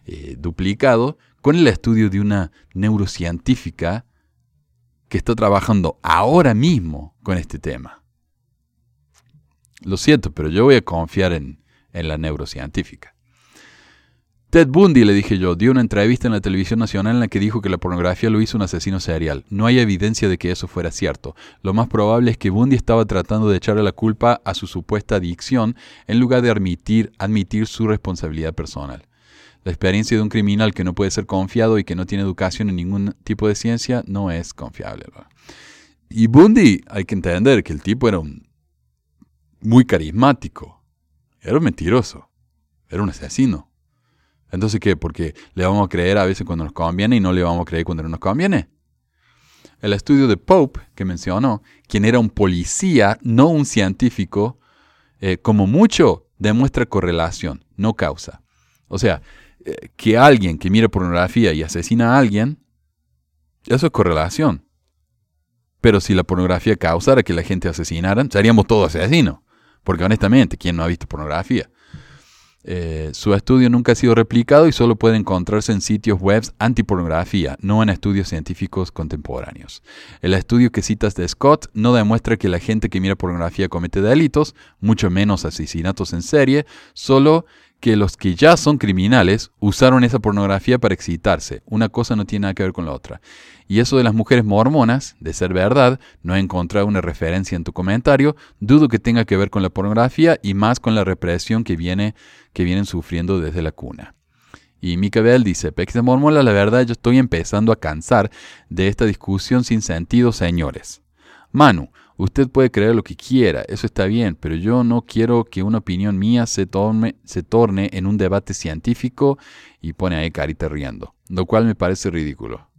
eh, duplicado, con el estudio de una neurocientífica que está trabajando ahora mismo con este tema. Lo siento, pero yo voy a confiar en, la neurocientífica. Ted Bundy, le dije yo, dio una entrevista en la televisión nacional en la que dijo que la pornografía lo hizo un asesino serial. No hay evidencia de que eso fuera cierto. Lo más probable es que Bundy estaba tratando de echarle la culpa a su supuesta adicción en lugar de admitir, admitir su responsabilidad personal. La experiencia de un criminal que no puede ser confiado y que no tiene educación en ningún tipo de ciencia no es confiable. Y Bundy, hay que entender que el tipo era un muy carismático. Era un mentiroso. Era un asesino. Entonces, ¿qué? Porque le vamos a creer a veces cuando nos conviene y no le vamos a creer cuando no nos conviene. El estudio de Pope, que mencionó, quien era un policía, no un científico, eh, como mucho demuestra correlación, no causa. O sea, eh, que alguien que mira pornografía y asesina a alguien, eso es correlación Pero si la pornografía causara que la gente asesinara, seríamos todos asesinos. Porque honestamente, ¿quién no ha visto pornografía? Eh, su estudio nunca ha sido replicado y solo puede encontrarse en sitios web antipornografía, no en estudios científicos contemporáneos. El estudio que citas de Scott no demuestra que la gente que mira pornografía comete delitos, mucho menos asesinatos en serie, solo que los que ya son criminales usaron esa pornografía para excitarse. Una cosa no tiene nada que ver con la otra. Y eso de las mujeres mormonas, de ser verdad, no he encontrado una referencia en tu comentario, dudo que tenga que ver con la pornografía y más con la represión que, viene, que vienen sufriendo desde la cuna. Y Mika Bell dice, Pex de Mormona, la verdad yo estoy empezando a cansar de esta discusión sin sentido, señores. Manu, Usted puede creer lo que quiera, eso está bien, pero yo no quiero que una opinión mía se torne, se torne en un debate científico y pone ahí carita riendo, lo cual me parece ridículo.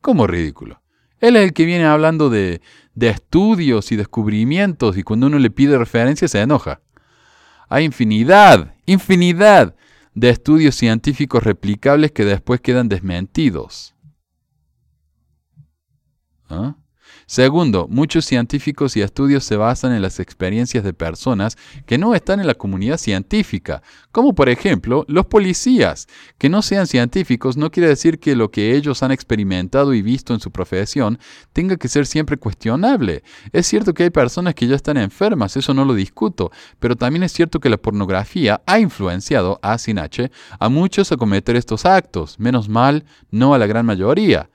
¿Cómo ridículo? Él es el que viene hablando de, de estudios y descubrimientos y cuando uno le pide referencias se enoja. Hay infinidad, infinidad de estudios científicos replicables que después quedan desmentidos. ¿Ah? Segundo, muchos científicos y estudios se basan en las experiencias de personas que no están en la comunidad científica, como por ejemplo los policías. Que no sean científicos no quiere decir que lo que ellos han experimentado y visto en su profesión tenga que ser siempre cuestionable. Es cierto que hay personas que ya están enfermas, eso no lo discuto, pero también es cierto que la pornografía ha influenciado, a a muchos a cometer estos actos, menos mal, no a la gran mayoría.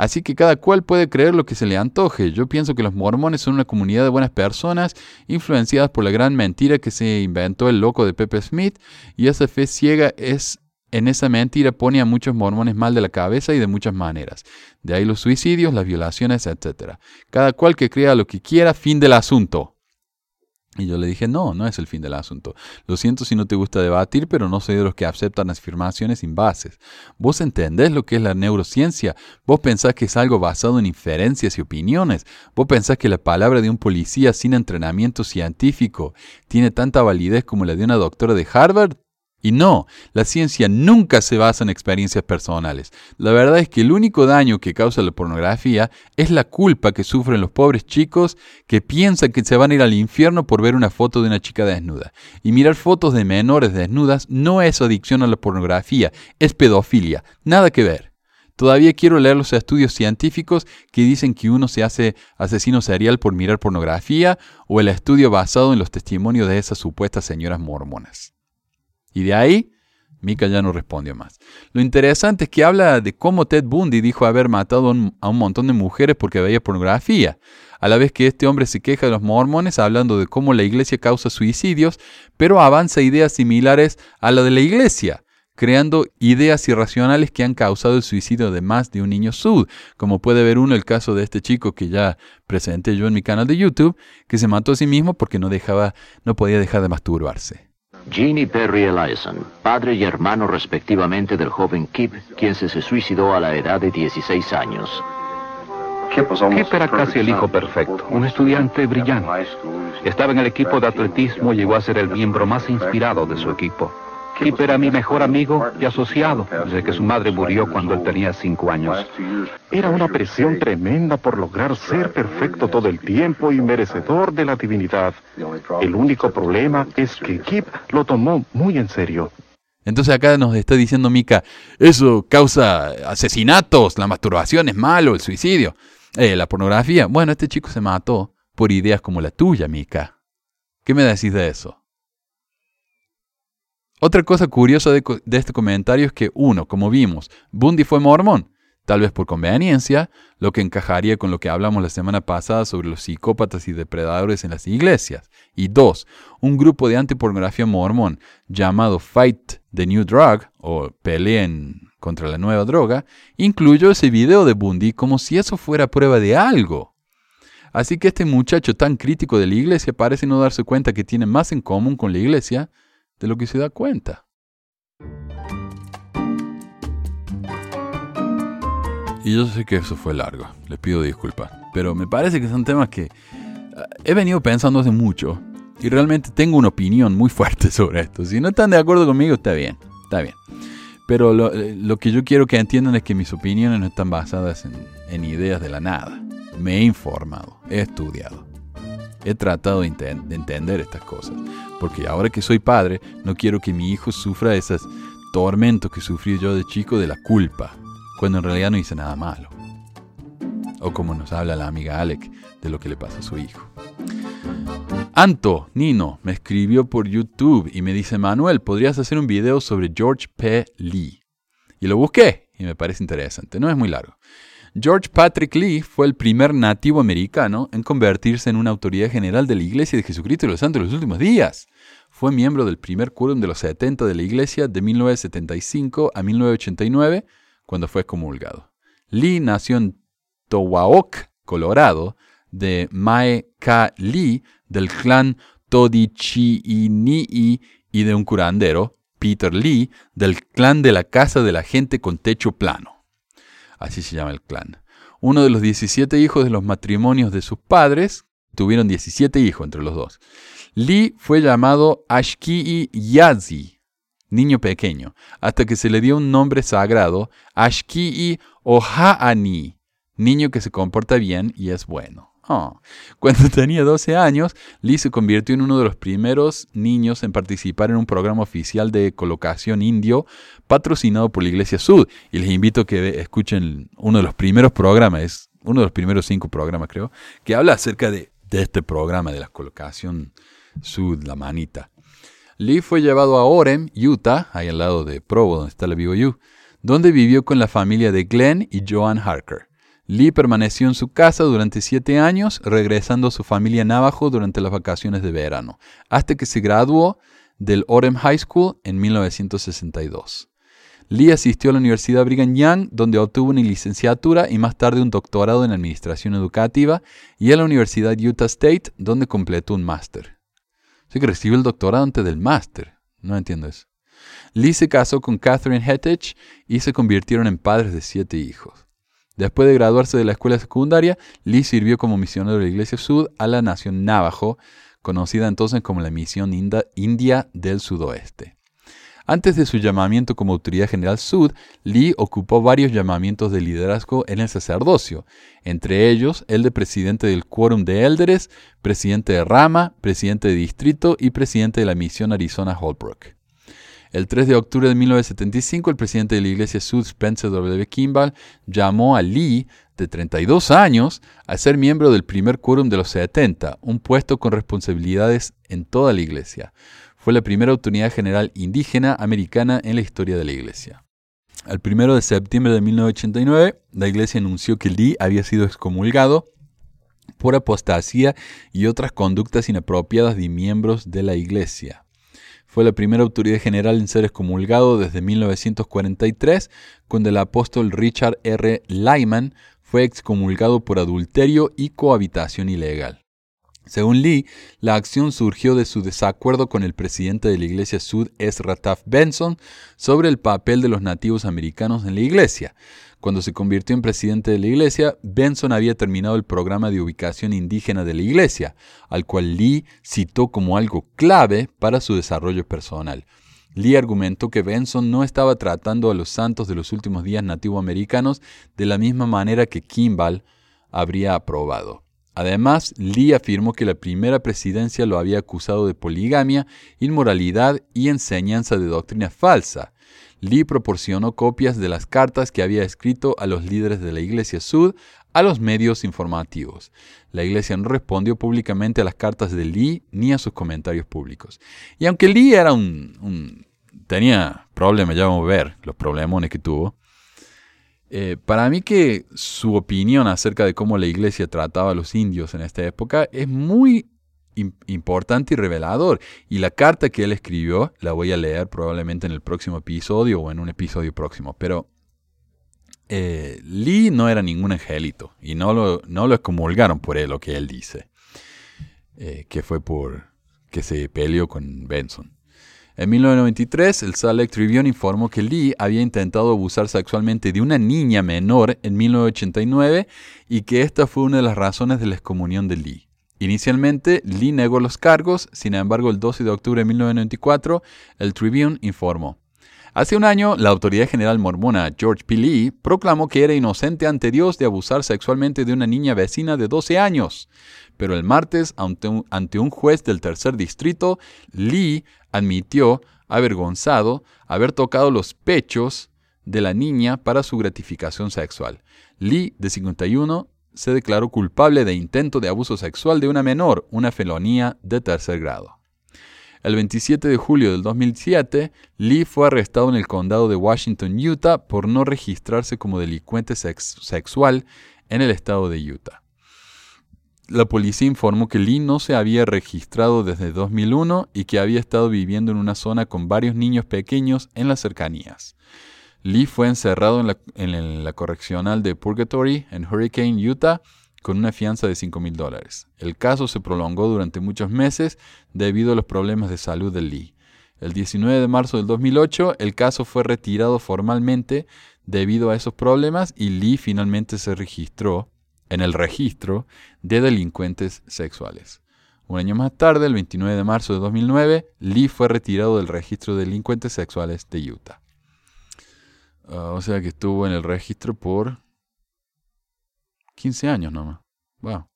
Así que cada cual puede creer lo que se le antoje. Yo pienso que los mormones son una comunidad de buenas personas, influenciadas por la gran mentira que se inventó el loco de Pepe Smith, y esa fe ciega es en esa mentira pone a muchos mormones mal de la cabeza y de muchas maneras. De ahí los suicidios, las violaciones, etc. Cada cual que crea lo que quiera, fin del asunto. Y yo le dije, no, no es el fin del asunto. Lo siento si no te gusta debatir, pero no soy de los que aceptan afirmaciones sin bases. Vos entendés lo que es la neurociencia. Vos pensás que es algo basado en inferencias y opiniones. Vos pensás que la palabra de un policía sin entrenamiento científico tiene tanta validez como la de una doctora de Harvard. Y no, la ciencia nunca se basa en experiencias personales. La verdad es que el único daño que causa la pornografía es la culpa que sufren los pobres chicos que piensan que se van a ir al infierno por ver una foto de una chica desnuda. Y mirar fotos de menores desnudas no es adicción a la pornografía, es pedofilia, nada que ver. Todavía quiero leer los estudios científicos que dicen que uno se hace asesino serial por mirar pornografía o el estudio basado en los testimonios de esas supuestas señoras mormonas. Y de ahí, Mika ya no respondió más. Lo interesante es que habla de cómo Ted Bundy dijo haber matado a un montón de mujeres porque veía pornografía, a la vez que este hombre se queja de los mormones hablando de cómo la iglesia causa suicidios, pero avanza ideas similares a la de la iglesia creando ideas irracionales que han causado el suicidio de más de un niño sud, como puede ver uno el caso de este chico que ya presenté yo en mi canal de YouTube, que se mató a sí mismo porque no dejaba, no podía dejar de masturbarse. Jeannie Perry Ellison, padre y hermano respectivamente del joven Kip, quien se, suicidó a la edad de 16 años. Kip era casi el hijo perfecto, un estudiante brillante. Estaba en el equipo de atletismo y llegó a ser el miembro más inspirado de su equipo. Kip era mi mejor amigo y asociado desde que su madre murió cuando él tenía cinco años. Era una presión tremenda por lograr ser perfecto todo el tiempo y merecedor de la divinidad. El único problema es que Kip lo tomó muy en serio. Entonces acá nos está diciendo Mika, eso causa asesinatos, la masturbación es malo, el suicidio, eh, la pornografía. Bueno, este chico se mató por ideas como la tuya, Mika. ¿Qué me decís de eso? Otra cosa curiosa de, este comentario es que, uno, como vimos, Bundy fue mormón, tal vez por conveniencia, lo que encajaría con lo que hablamos la semana pasada sobre los psicópatas y depredadores en las iglesias. Y dos, un grupo de antipornografía mormón llamado Fight the New Drug, o Peleen contra la nueva droga, incluyó ese video de Bundy como si eso fuera prueba de algo. Así que este muchacho tan crítico de la iglesia parece no darse cuenta que tiene más en común con la iglesia de lo que se da cuenta. Y yo sé que eso fue largo, les pido disculpas, pero me parece que son temas que ah, he venido pensando hace mucho y realmente tengo una opinión muy fuerte sobre esto. Si no están de acuerdo conmigo, está bien, está bien. Pero lo, eh, que yo quiero que entiendan es que mis opiniones no están basadas en ideas de la nada. me he informado, he estudiado. He tratado de, entender estas cosas, porque ahora que soy padre, no quiero que mi hijo sufra esos tormentos que sufrí yo de chico de la culpa, cuando en realidad no hice nada malo. O como nos habla la amiga Alec de lo que le pasa a su hijo. Anto, Nino, me escribió por YouTube y me dice, Manuel, ¿podrías hacer un video sobre George P. Lee? Y lo busqué y me parece interesante, no es muy largo. George Patrick Lee fue el primer nativo americano en convertirse en una autoridad general de la Iglesia de Jesucristo de los Santos de los últimos días. Fue miembro del primer quórum de los 70 de la Iglesia de 1975 a 1989, cuando fue excomulgado. Lee nació en Towaoc, Colorado, de Mae Ka Lee, del clan Todichiinii y de un curandero, Peter Lee, del clan de la Casa de la Gente con Techo Plano así se llama el clan. Uno de los 17 hijos de los matrimonios de sus padres, tuvieron 17 hijos entre los dos. Lee fue llamado Ashki'i Yazi, niño pequeño, hasta que se le dio un nombre sagrado, Ashki'i Oha'ani, niño que se comporta bien y es bueno. Oh. Cuando tenía 12 años, Lee se convirtió en uno de los primeros niños en participar en un programa oficial de colocación indio patrocinado por la Iglesia Sud. Y les invito a que escuchen uno de los primeros programas, es uno de los primeros cinco programas creo, que habla acerca de, este programa de la colocación Sud, la manita. Lee fue llevado a Orem, Utah, ahí al lado de Provo, donde está la BYU, donde vivió con la familia de Glenn y Joan Harker. Lee permaneció en su casa durante siete años, regresando a su familia Navajo durante las vacaciones de verano, hasta que se graduó del Orem High School en 1962. Lee asistió a la Universidad Brigham Young, donde obtuvo una licenciatura y más tarde un doctorado en Administración Educativa, y a la Universidad Utah State, donde completó un máster. Así que recibió el doctorado antes del máster. No entiendo eso. Lee se casó con Catherine Hettich y se convirtieron en padres de siete hijos. Después de graduarse de la escuela secundaria, Lee sirvió como misionero de la Iglesia Sud a la nación Navajo, conocida entonces como la Misión India del Sudoeste. Antes de su llamamiento como autoridad general Sud, Lee ocupó varios llamamientos de liderazgo en el sacerdocio, entre ellos el de presidente del Quórum de Élderes, presidente de Rama, presidente de distrito y presidente de la misión Arizona Holbrook. El 3 de octubre de 1975, el presidente de la Iglesia Sud, Spencer W. Kimball, llamó a Lee, de 32 años, a ser miembro del primer quórum de los 70, un puesto con responsabilidades en toda la Iglesia. Fue la primera autoridad general indígena americana en la historia de la Iglesia. El 1 de septiembre de 1989, la Iglesia anunció que Lee había sido excomulgado por apostasía y otras conductas inapropiadas de miembros de la Iglesia. Fue la primera autoridad general en ser excomulgado desde 1943, cuando el apóstol Richard R. Lyman fue excomulgado por adulterio y cohabitación ilegal. Según Lee, la acción surgió de su desacuerdo con el presidente de la Iglesia Sud, Ezra Taft Benson, sobre el papel de los nativos americanos en la Iglesia. Cuando se convirtió en presidente de la iglesia, Benson había terminado el programa de ubicación indígena de la iglesia, al cual Lee citó como algo clave para su desarrollo personal. Lee argumentó que Benson no estaba tratando a los santos de los últimos días nativoamericanos de la misma manera que Kimball habría aprobado. Además, Lee afirmó que la primera presidencia lo había acusado de poligamia, inmoralidad y enseñanza de doctrina falsa. Lee proporcionó copias de las cartas que había escrito a los líderes de la Iglesia Sud a los medios informativos. La Iglesia no respondió públicamente a las cartas de Lee ni a sus comentarios públicos. Y aunque Lee era un, tenía problemas, ya vamos a ver los problemones que tuvo, eh, para mí que su opinión acerca de cómo la iglesia trataba a los indios en esta época es muy importante y revelador. Y la carta que él escribió la voy a leer probablemente en el próximo episodio o en un episodio próximo. Pero eh, Lee no era ningún angelito y no lo, no lo excomulgaron por él, lo que él dice, eh, que fue por que se peleó con Benson. En 1993, el Salt Lake Tribune informó que Lee había intentado abusar sexualmente de una niña menor en 1989 y que esta fue una de las razones de la excomunión de Lee. Inicialmente, Lee negó los cargos, sin embargo, el 12 de octubre de 1994, el Tribune informó. Hace un año, la autoridad general mormona George P. Lee proclamó que era inocente ante Dios de abusar sexualmente de una niña vecina de 12 años. Pero el martes, ante un, juez del tercer distrito, Lee admitió, avergonzado, haber tocado los pechos de la niña para su gratificación sexual. Lee, de 51, se declaró culpable de intento de abuso sexual de una menor, una felonía de tercer grado. El 27 de julio del 2007, Lee fue arrestado en el condado de Washington, Utah, por no registrarse como delincuente sexual en el estado de Utah. La policía informó que Lee no se había registrado desde 2001 y que había estado viviendo en una zona con varios niños pequeños en las cercanías. Lee fue encerrado en la, correccional de Purgatory en Hurricane, Utah, con una fianza de 5 mil dólares. El caso se prolongó durante muchos meses debido a los problemas de salud de Lee. El 19 de marzo del 2008, el caso fue retirado formalmente debido a esos problemas y Lee finalmente se registró en el registro de delincuentes sexuales. Un año más tarde, el 29 de marzo de 2009, Lee fue retirado del registro de delincuentes sexuales de Utah. Ah, o sea que estuvo en el registro por 15 años nomás. Wow.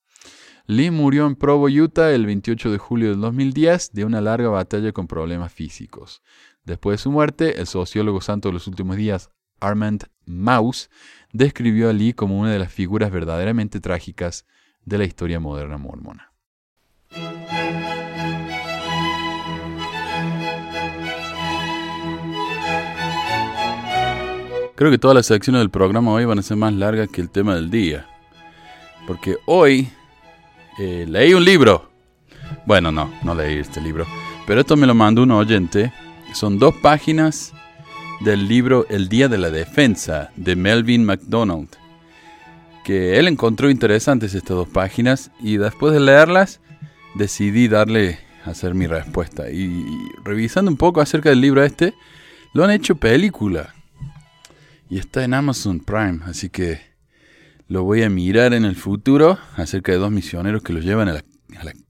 Lee murió en Provo, Utah, el 28 de julio del 2010 de una larga batalla con problemas físicos. Después de su muerte, el sociólogo santo de los últimos días, Armand Maus, describió a Lee como una de las figuras verdaderamente trágicas de la historia moderna mormona. Creo que todas las secciones del programa hoy van a ser más largas que el tema del día. Porque hoy eh, leí un libro. Bueno, no, no leí este libro. Pero esto me lo mandó un oyente. Son dos páginas del libro El Día de la Defensa de Melvin McDonald. Que él encontró interesantes estas dos páginas y después de leerlas decidí darle a hacer mi respuesta. y revisando un poco acerca del libro este, lo han hecho película y está en Amazon Prime, así que lo voy a mirar en el futuro acerca de dos misioneros que los llevan a la,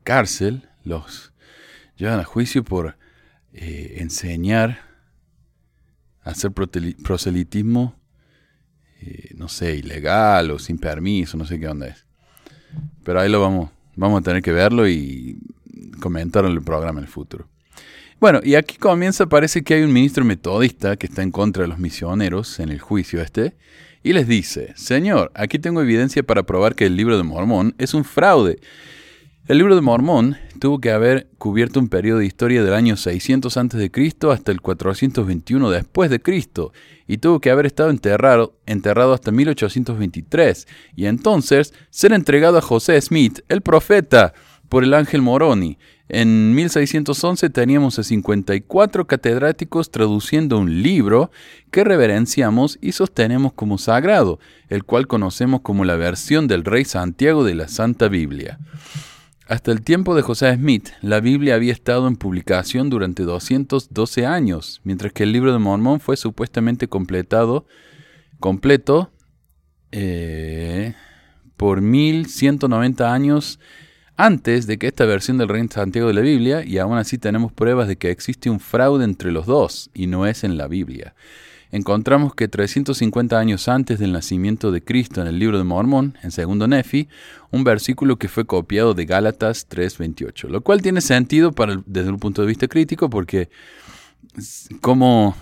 cárcel, los llevan a juicio por eh, enseñar, hacer proselitismo, eh, no sé, ilegal o sin permiso, no sé qué onda es. Pero ahí lo vamos, vamos a tener que verlo y comentar en el programa en el futuro. Bueno, y aquí comienza, parece que hay un ministro metodista que está en contra de los misioneros en el juicio este, y les dice, Señor, aquí tengo evidencia para probar que el libro de Mormón es un fraude. El libro de Mormón tuvo que haber cubierto un periodo de historia del año 600 a.C. hasta el 421 después de Cristo y tuvo que haber estado enterrado, enterrado hasta 1823 y entonces ser entregado a José Smith, el profeta, por el ángel Moroni. En 1611 teníamos a 54 catedráticos traduciendo un libro que reverenciamos y sostenemos como sagrado, el cual conocemos como la versión del Rey Santiago de la Santa Biblia. Hasta el tiempo de José Smith, la Biblia había estado en publicación durante 212 años, mientras que el libro de Mormón fue supuestamente completado, completo eh, por 1190 años antes de que esta versión del Rey Santiago de la Biblia, y aún así tenemos pruebas de que existe un fraude entre los dos, y no es en la Biblia. Encontramos que 350 años antes del nacimiento de Cristo en el libro de Mormón, en segundo Nefi, un versículo que fue copiado de Gálatas 3.28, lo cual tiene sentido desde un punto de vista crítico porque como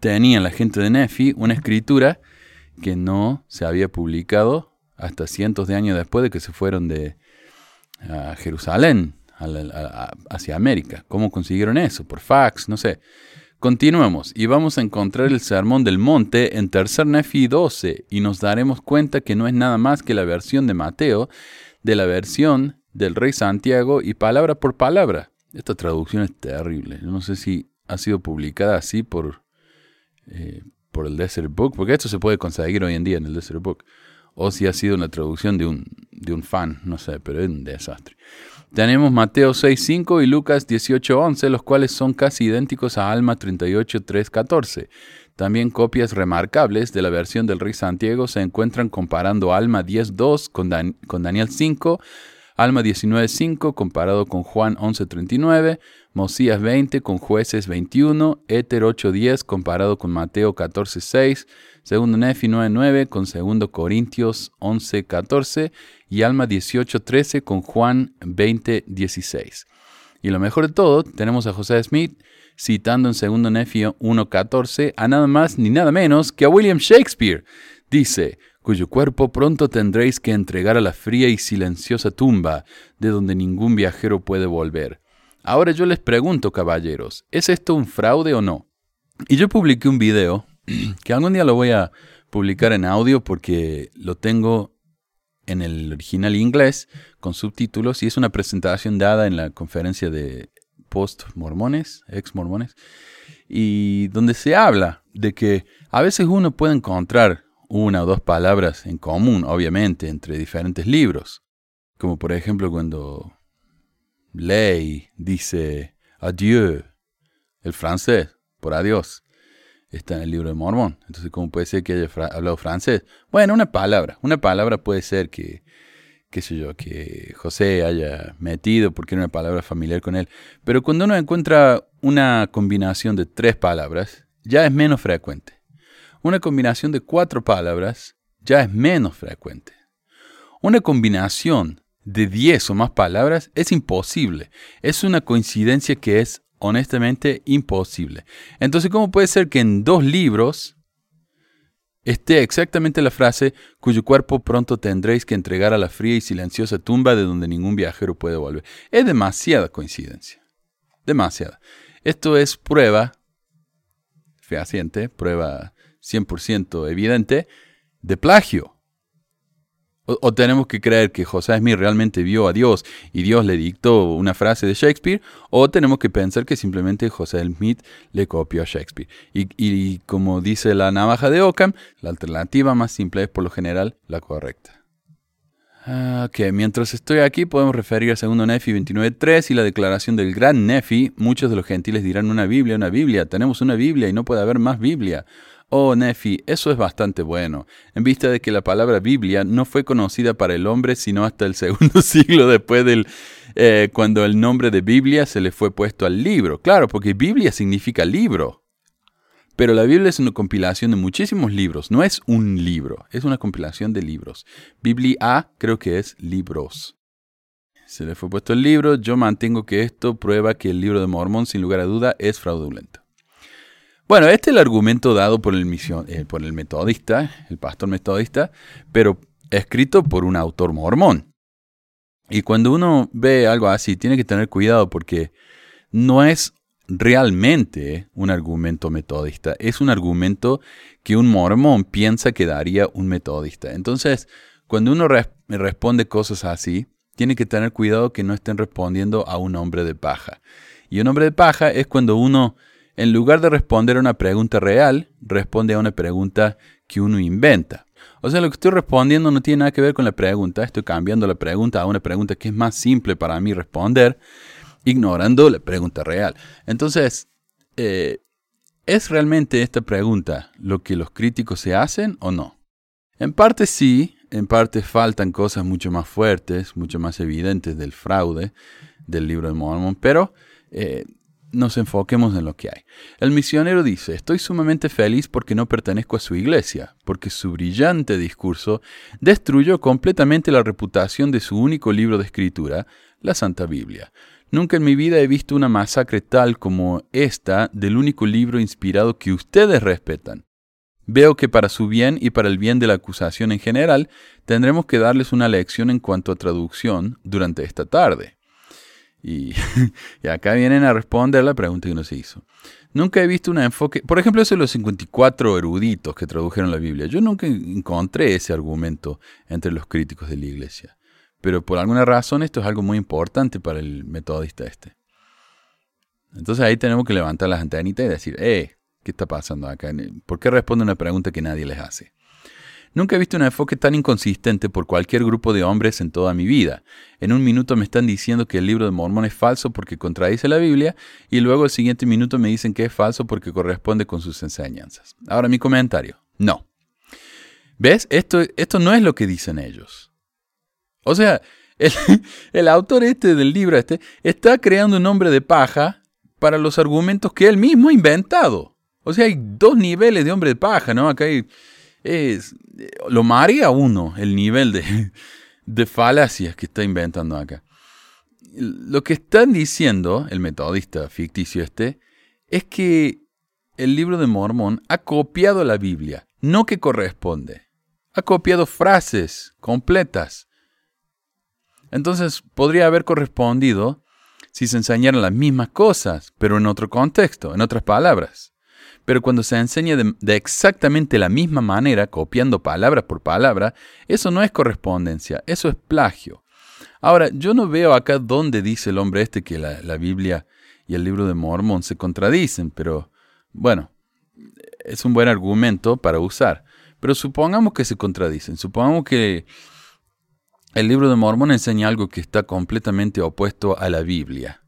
tenía la gente de Nefi una escritura que no se había publicado hasta cientos de años después de que se fueron de, a Jerusalén, hacia América. ¿Cómo consiguieron eso? Por fax, no sé. Continuemos y vamos a encontrar el Sermón del Monte en Tercer Nefi 12 y nos daremos cuenta que no es nada más que la versión de Mateo de la versión del Rey Santiago y palabra por palabra. Esta traducción es terrible. no sé si ha sido publicada así por, eh, por el Desert Book, porque esto se puede conseguir hoy en día en el Desert Book o si ha sido una traducción de un, de un fan, no sé, pero es un desastre. Tenemos Mateo 6.5 y Lucas 18.11, los cuales son casi idénticos a Alma 38.3.14. También copias remarcables de la versión del Rey Santiago se encuentran comparando Alma 10.2 con, con Daniel 5, Alma 19.5 comparado con Juan 11.39, Mosías 20 con jueces 21, Éter 8.10 comparado con Mateo 14.6, segundo Nefi 9.9 con segundo Corintios 11.14 y Alma 18.13 con Juan 20.16. Y lo mejor de todo, tenemos a José Smith citando en segundo Nefi 1.14 a nada más ni nada menos que a William Shakespeare. Dice, cuyo cuerpo pronto tendréis que entregar a la fría y silenciosa tumba, de donde ningún viajero puede volver. Ahora yo les pregunto, caballeros, ¿es esto un fraude o no? Y yo publiqué un video, que algún día lo voy a publicar en audio porque lo tengo en el original inglés con subtítulos y es una presentación dada en la conferencia de post-mormones, ex-mormones, y donde se habla de que a veces uno puede encontrar una o dos palabras en común, obviamente, entre diferentes libros. Como por ejemplo cuando Ley dice adieu, el francés, por adiós, está en el libro de Mormón. Entonces, ¿cómo puede ser que haya hablado francés? Bueno, una palabra. Una palabra puede ser que, qué sé yo, que José haya metido porque era una palabra familiar con él. Pero cuando uno encuentra una combinación de tres palabras, ya es menos frecuente. Una combinación de cuatro palabras ya es menos frecuente. Una combinación de 10 o más palabras es imposible. Es una coincidencia que es honestamente imposible. Entonces, ¿cómo puede ser que en dos libros esté exactamente la frase cuyo cuerpo pronto tendréis que entregar a la fría y silenciosa tumba de donde ningún viajero puede volver? Es demasiada coincidencia. Demasiada. Esto es prueba fehaciente, prueba 100% evidente de plagio. O, tenemos que creer que José Smith realmente vio a Dios y Dios le dictó una frase de Shakespeare, o tenemos que pensar que simplemente José Smith le copió a Shakespeare. Y, como dice la navaja de Ockham, la alternativa más simple es por lo general la correcta. Ah, ok, mientras estoy aquí podemos referir al segundo Nefi 29.3 y la declaración del gran Nefi. Muchos de los gentiles dirán una Biblia, una Biblia, tenemos una Biblia y no puede haber más Biblia. Oh, Nefi, eso es bastante bueno, en vista de que la palabra Biblia no fue conocida para el hombre sino hasta el segundo siglo después del, eh, cuando el nombre de Biblia se le fue puesto al libro. Claro, porque Biblia significa libro. Pero la Biblia es una compilación de muchísimos libros, no es un libro, es una compilación de libros. Biblia creo que es libros. Se le fue puesto el libro, yo mantengo que esto prueba que el libro de Mormón sin lugar a duda es fraudulento. Bueno, este es el argumento dado por el, eh, por el metodista, el pastor metodista, pero escrito por un autor mormón. Y cuando uno ve algo así, tiene que tener cuidado porque no es realmente un argumento metodista, es un argumento que un mormón piensa que daría un metodista. Entonces, cuando uno responde cosas así, tiene que tener cuidado que no estén respondiendo a un hombre de paja. Y un hombre de paja es cuando uno en lugar de responder a una pregunta real, responde a una pregunta que uno inventa. O sea, lo que estoy respondiendo no tiene nada que ver con la pregunta, estoy cambiando la pregunta a una pregunta que es más simple para mí responder, ignorando la pregunta real. Entonces, eh, ¿es realmente esta pregunta lo que los críticos se hacen o no? En parte sí, en parte faltan cosas mucho más fuertes, mucho más evidentes del fraude del libro de Mormon, pero eh, nos enfoquemos en lo que hay. El misionero dice, estoy sumamente feliz porque no pertenezco a su iglesia, porque su brillante discurso destruyó completamente la reputación de su único libro de escritura, la Santa Biblia. Nunca en mi vida he visto una masacre tal como esta del único libro inspirado que ustedes respetan. Veo que para su bien y para el bien de la acusación en general, tendremos que darles una lección en cuanto a traducción durante esta tarde. Y, acá vienen a responder la pregunta que nos hizo. Nunca he visto un enfoque, por ejemplo, eso de los 54 eruditos que tradujeron la Biblia. Yo nunca encontré ese argumento entre los críticos de la iglesia. Pero por alguna razón esto es algo muy importante para el metodista este. Entonces ahí tenemos que levantar las antenitas y decir, eh, ¿qué está pasando acá? ¿Por qué responde una pregunta que nadie les hace? Nunca he visto un enfoque tan inconsistente por cualquier grupo de hombres en toda mi vida. En un minuto me están diciendo que el libro de Mormón es falso porque contradice la Biblia y luego el siguiente minuto me dicen que es falso porque corresponde con sus enseñanzas. Ahora mi comentario. No. ¿Ves? Esto, esto no es lo que dicen ellos. O sea, el, el autor este del libro este está creando un hombre de paja para los argumentos que él mismo ha inventado. O sea, hay dos niveles de hombre de paja, ¿no? Acá hay, es, lo marea uno el nivel de, de falacias que está inventando acá. Lo que están diciendo el metodista ficticio este es que el libro de Mormón ha copiado la Biblia, no que corresponde. Ha copiado frases completas. Entonces podría haber correspondido si se enseñaran las mismas cosas, pero en otro contexto, en otras palabras. Pero cuando se enseña de, exactamente la misma manera, copiando palabra por palabra, eso no es correspondencia, eso es plagio. Ahora, yo no veo acá dónde dice el hombre este que la, Biblia y el libro de Mormón se contradicen, pero bueno, es un buen argumento para usar. Pero supongamos que se contradicen, supongamos que el libro de Mormón enseña algo que está completamente opuesto a la Biblia,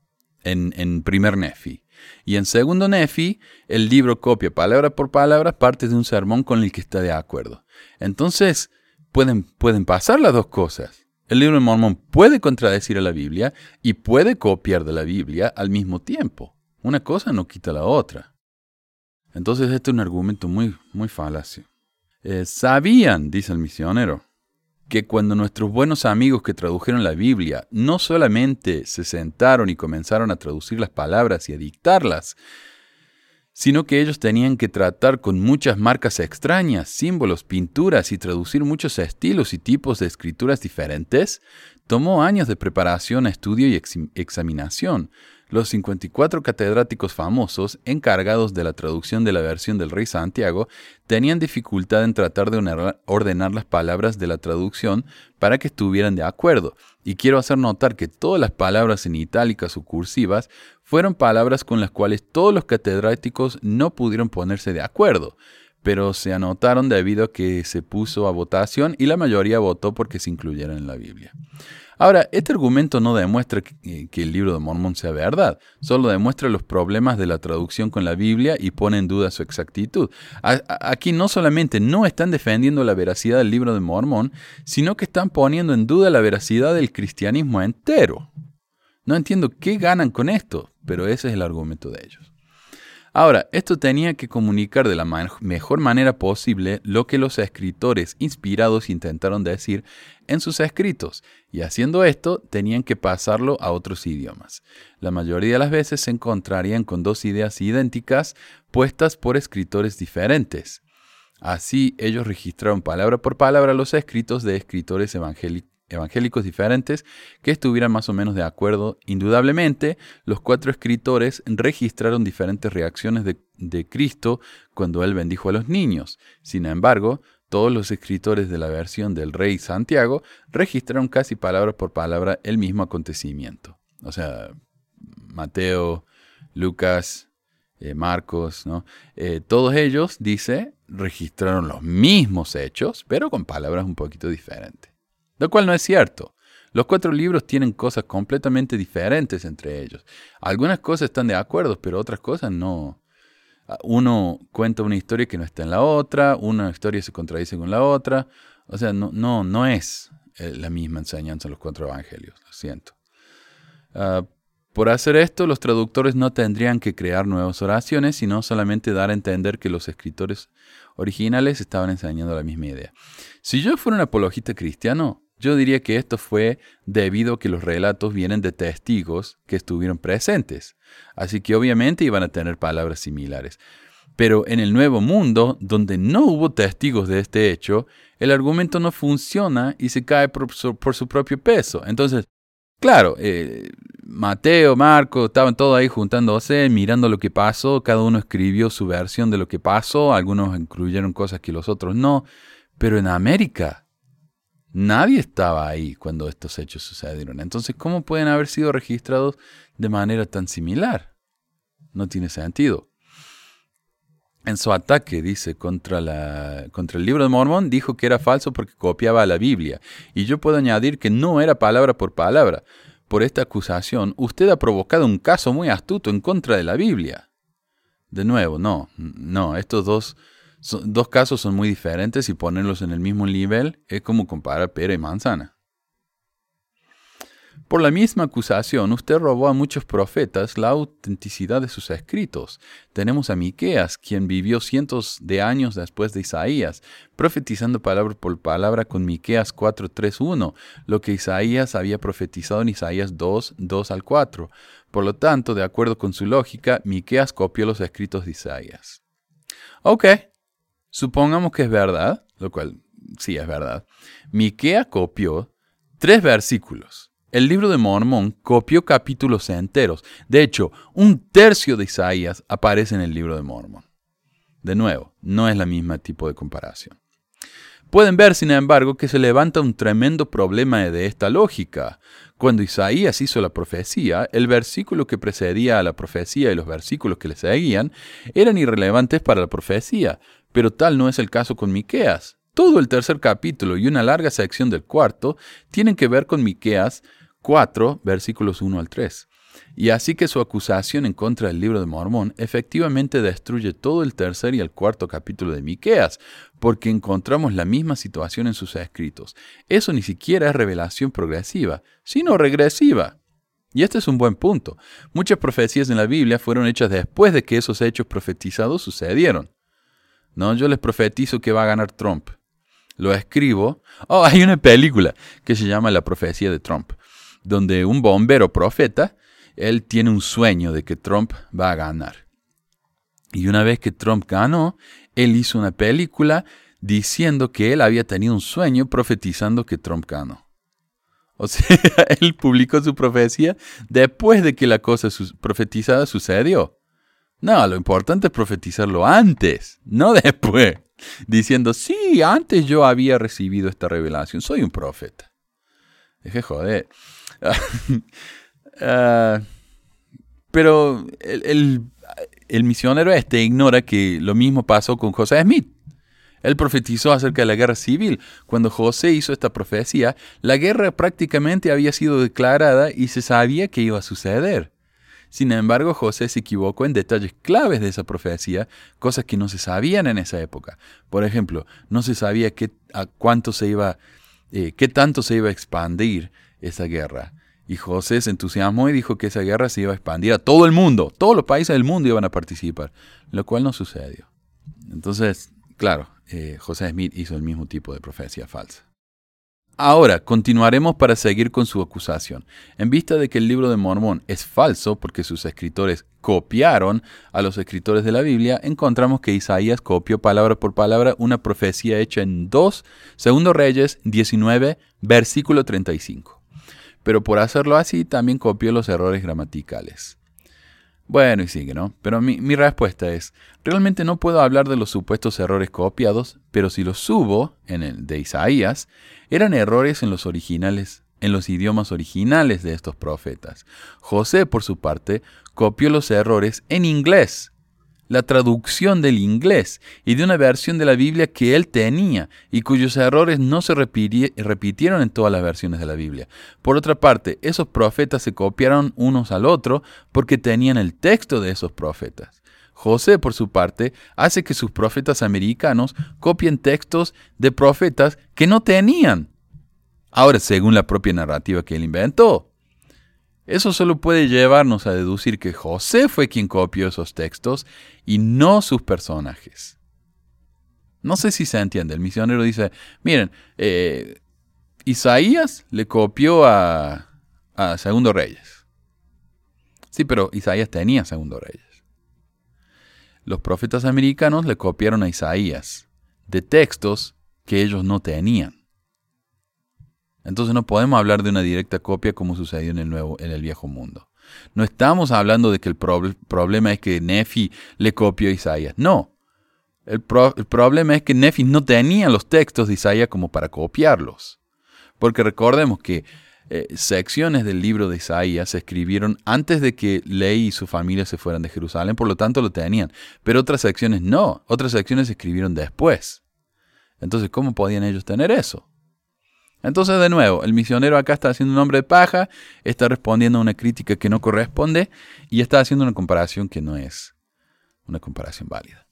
en, en primer Nefi. Y en segundo Nefi, el libro copia palabra por palabra parte de un sermón con el que está de acuerdo. Entonces, pueden, pueden pasar las dos cosas. El libro de Mormón puede contradecir a la Biblia y puede copiar de la Biblia al mismo tiempo. Una cosa no quita la otra. Entonces este es un argumento muy, muy falacio. Eh, sabían, dice el misionero, que cuando nuestros buenos amigos que tradujeron la Biblia no solamente se sentaron y comenzaron a traducir las palabras y a dictarlas, sino que ellos tenían que tratar con muchas marcas extrañas, símbolos, pinturas y traducir muchos estilos y tipos de escrituras diferentes, tomó años de preparación, estudio y examinación, los 54 catedráticos famosos encargados de la traducción de la versión del rey Santiago tenían dificultad en tratar de ordenar las palabras de la traducción para que estuvieran de acuerdo, y quiero hacer notar que todas las palabras en itálicas o cursivas fueron palabras con las cuales todos los catedráticos no pudieron ponerse de acuerdo, pero se anotaron debido a que se puso a votación y la mayoría votó porque se incluyeran en la Biblia. Ahora, este argumento no demuestra que, el libro de Mormón sea verdad, solo demuestra los problemas de la traducción con la Biblia y pone en duda su exactitud. aquí no solamente no están defendiendo la veracidad del libro de Mormón, sino que están poniendo en duda la veracidad del cristianismo entero. No entiendo qué ganan con esto, pero ese es el argumento de ellos. Ahora, esto tenía que comunicar de la mejor manera posible lo que los escritores inspirados intentaron decir en sus escritos, y haciendo esto tenían que pasarlo a otros idiomas. La mayoría de las veces se encontrarían con dos ideas idénticas puestas por escritores diferentes. Así ellos registraron palabra por palabra los escritos de escritores evangélicos evangélicos diferentes que estuvieran más o menos de acuerdo. Indudablemente, los cuatro escritores registraron diferentes reacciones de, Cristo cuando él bendijo a los niños. Sin embargo, todos los escritores de la versión del rey Santiago registraron casi palabra por palabra el mismo acontecimiento. O sea, Mateo, Lucas, eh, Marcos, ¿no? Eh, todos ellos, dice, registraron los mismos hechos, pero con palabras un poquito diferentes. Lo cual no es cierto. Los cuatro libros tienen cosas completamente diferentes entre ellos. Algunas cosas están de acuerdo, pero otras cosas no. Uno cuenta una historia que no está en la otra, una historia se contradice con la otra. O sea, no, no, no es eh, la misma enseñanza en los cuatro evangelios, lo siento. Ah, por hacer esto, los traductores no tendrían que crear nuevas oraciones, sino solamente dar a entender que los escritores originales estaban enseñando la misma idea. Si yo fuera un apologista cristiano, yo diría que esto fue debido a que los relatos vienen de testigos que estuvieron presentes, así que obviamente iban a tener palabras similares. Pero en el nuevo mundo, donde no hubo testigos de este hecho, el argumento no funciona y se cae por su, propio peso. Entonces, claro, eh, Mateo, Marco, estaban todos ahí juntándose, mirando lo que pasó, cada uno escribió su versión de lo que pasó, algunos incluyeron cosas que los otros no, pero en América Nadie estaba ahí cuando estos hechos sucedieron. Entonces, ¿cómo pueden haber sido registrados de manera tan similar? No tiene sentido. En su ataque, dice, contra, la, contra el libro de Mormón, dijo que era falso porque copiaba la Biblia. Y yo puedo añadir que no era palabra por palabra. Por esta acusación, usted ha provocado un caso muy astuto en contra de la Biblia. De nuevo, no, no, estos dos dos casos son muy diferentes y ponerlos en el mismo nivel es como comparar pera y manzana. Por la misma acusación, usted robó a muchos profetas la autenticidad de sus escritos. Tenemos a Miqueas, quien vivió cientos de años después de Isaías, profetizando palabra por palabra con Miqueas 4:3-1, lo que Isaías había profetizado en Isaías 2, 2 al 4. Por lo tanto, de acuerdo con su lógica, Miqueas copió los escritos de Isaías. Ok, supongamos que es verdad, lo cual sí es verdad. Miqueas copió tres versículos el libro de Mormón copió capítulos enteros. De hecho, un tercio de Isaías aparece en el libro de Mormón. De nuevo, no es la misma tipo de comparación. Pueden ver, sin embargo, que se levanta un tremendo problema de esta lógica. Cuando Isaías hizo la profecía, el versículo que precedía a la profecía y los versículos que le seguían eran irrelevantes para la profecía, pero tal no es el caso con Miqueas. Todo el tercer capítulo y una larga sección del cuarto tienen que ver con Miqueas 4, versículos 1 al 3. Y así que su acusación en contra del libro de Mormón efectivamente destruye todo el tercer y el cuarto capítulo de Miqueas, porque encontramos la misma situación en sus escritos. Eso ni siquiera es revelación progresiva, sino regresiva. Y este es un buen punto. Muchas profecías en la Biblia fueron hechas después de que esos hechos profetizados sucedieron. No, yo les profetizo que va a ganar Trump. Lo escribo. Oh, hay una película que se llama La profecía de Trump donde un bombero profeta, él tiene un sueño de que Trump va a ganar. Y una vez que Trump ganó, él hizo una película diciendo que él había tenido un sueño profetizando que Trump ganó. O sea, él publicó su profecía después de que la cosa profetizada sucedió. No, lo importante es profetizarlo antes, no después. Diciendo, sí, antes yo había recibido esta revelación, soy un profeta. Deje joder. Ah, pero el, el, misionero este ignora que lo mismo pasó con José Smith. Él profetizó acerca de la guerra civil. Cuando José hizo esta profecía, la guerra prácticamente había sido declarada y se sabía que iba a suceder. Sin embargo, José se equivocó en detalles claves de esa profecía, cosas que no se sabían en esa época. Por ejemplo, no se sabía qué, a cuánto se iba, eh, qué tanto se iba a expandir esa guerra. Y José se entusiasmó y dijo que esa guerra se iba a expandir a todo el mundo. Todos los países del mundo iban a participar, lo cual no sucedió. Entonces, claro, eh, José Smith hizo el mismo tipo de profecía falsa. Ahora, continuaremos para seguir con su acusación. En vista de que el libro de Mormón es falso porque sus escritores copiaron a los escritores de la Biblia, encontramos que Isaías copió palabra por palabra una profecía hecha en 2 Segundo Reyes 19, versículo 35 pero por hacerlo así también copió los errores gramaticales. Bueno, y sigue, ¿no? Pero mi, mi, respuesta es, realmente no puedo hablar de los supuestos errores copiados, pero si los subo en el de Isaías, eran errores en los originales, en los idiomas originales de estos profetas. José, por su parte, copió los errores en inglés, la traducción del inglés y de una versión de la Biblia que él tenía y cuyos errores no se repitieron en todas las versiones de la Biblia. Por otra parte, esos profetas se copiaron unos al otro porque tenían el texto de esos profetas. José, por su parte, hace que sus profetas americanos copien textos de profetas que no tenían. Ahora, según la propia narrativa que él inventó. Eso solo puede llevarnos a deducir que José fue quien copió esos textos y no sus personajes. No sé si se entiende. El misionero dice, miren, eh, Isaías le copió a, a Segundo Reyes. Sí, pero Isaías tenía Segundo Reyes. Los profetas americanos le copiaron a Isaías de textos que ellos no tenían. Entonces no podemos hablar de una directa copia como sucedió en el, nuevo, en el viejo mundo. No estamos hablando de que el problema es que Nefi le copió a Isaías. No. El, problema es que Nefi no tenía los textos de Isaías como para copiarlos. Porque recordemos que eh, secciones del libro de Isaías se escribieron antes de que Ley y su familia se fueran de Jerusalén, por lo tanto lo tenían. Pero otras secciones no. Otras secciones se escribieron después. Entonces, ¿cómo podían ellos tener eso? Entonces, de nuevo, el misionero acá está haciendo un hombre de paja, está respondiendo a una crítica que no corresponde y está haciendo una comparación que no es una comparación válida.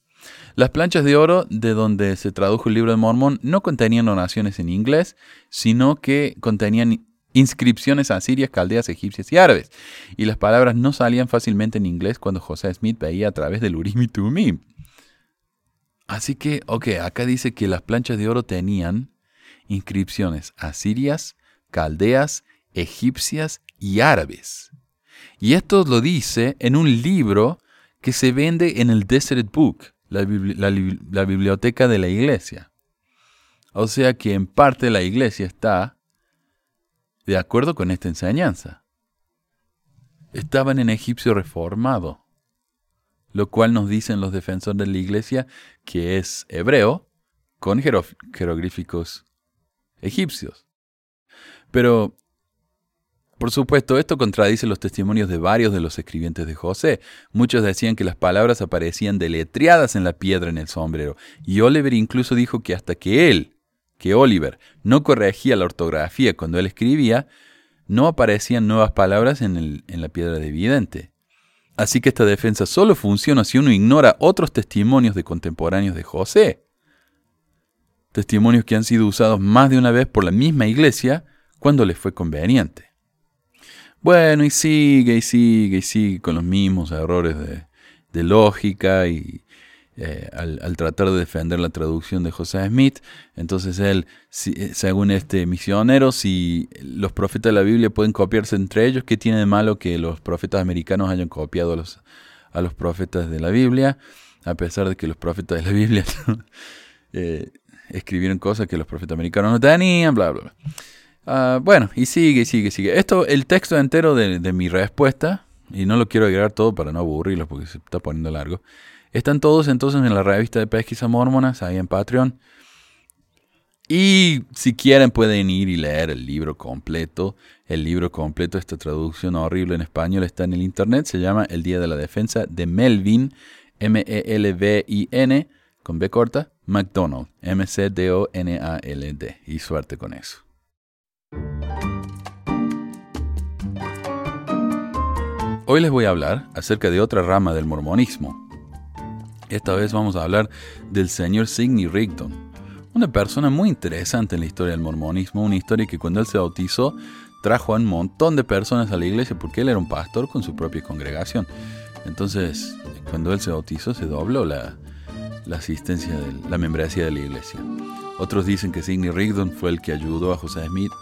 Las planchas de oro de donde se tradujo el libro de Mormón no contenían oraciones en inglés, sino que contenían inscripciones asirias, caldeas, egipcias y árabes. Y las palabras no salían fácilmente en inglés cuando José Smith veía a través del Urim y Tumim. Así que, ok, acá dice que las planchas de oro tenían inscripciones asirias, caldeas, egipcias y árabes. Y esto lo dice en un libro que se vende en el Desert Book, la, la biblioteca de la iglesia. O sea que en parte la iglesia está de acuerdo con esta enseñanza. Estaban en egipcio reformado, lo cual nos dicen los defensores de la iglesia que es hebreo con jeroglíficos egipcios. Pero, por supuesto, esto contradice los testimonios de varios de los escribientes de José. Muchos decían que las palabras aparecían deletreadas en la piedra en el sombrero, y Oliver incluso dijo que hasta que él, que Oliver no corregía la ortografía cuando él escribía, no aparecían nuevas palabras en, la piedra de vidente. Así que esta defensa solo funciona si uno ignora otros testimonios de contemporáneos de José. Testimonios que han sido usados más de una vez por la misma iglesia cuando les fue conveniente. Bueno, y sigue y sigue y sigue con los mismos errores de lógica y, eh, al, tratar de defender la traducción de José Smith. Entonces él, eh, según este misionero, si los profetas de la Biblia pueden copiarse entre ellos, ¿qué tiene de malo que los profetas americanos hayan copiado a los, profetas de la Biblia? A pesar de que los profetas de la Biblia eh, escribieron cosas que los profetas americanos no tenían, bla, bla, bla. Ah, bueno, y sigue, sigue, sigue. Esto, el texto entero de, de mi respuesta, y no lo quiero agregar todo para no aburrirlos porque se está poniendo largo, están todos entonces en la revista de Pesquisa Mormonas, ahí en Patreon. Y si quieren pueden ir y leer el libro completo. El libro completo, esta traducción horrible en español, está en el internet. Se llama El Día de la Defensa de Melvin, M-E-L-V-I-N, con B corta, McDonald, M-C-D-O-N-A-L-D. Y suerte con eso. Hoy les voy a hablar acerca de otra rama del mormonismo, esta vez vamos a hablar del señor Sidney Rigdon, una persona muy interesante en la historia del mormonismo, una historia que cuando él se bautizó trajo a un montón de personas a la iglesia porque él era un pastor con su propia congregación. Entonces, cuando él se bautizó, se dobló la, asistencia, de la membresía de la iglesia. Otros dicen que Sidney Rigdon fue el que ayudó a José Smith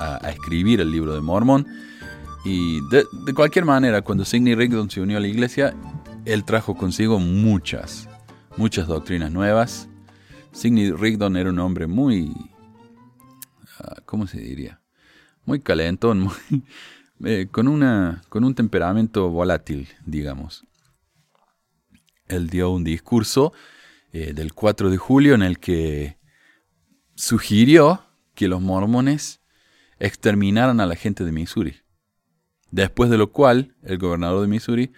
a, a, escribir el libro de Mormon. Y de, cualquier manera, cuando Sidney Rigdon se unió a la iglesia, él trajo consigo muchas, muchas doctrinas nuevas. Sidney Rigdon era un hombre muy, ah, ¿cómo se diría? Muy calentón, eh, con, una, con un temperamento volátil, digamos. Él dio un discurso eh, del 4 de julio en el que sugirió que los mormones exterminaran a la gente de Missouri. Después de lo cual, el gobernador de Missouri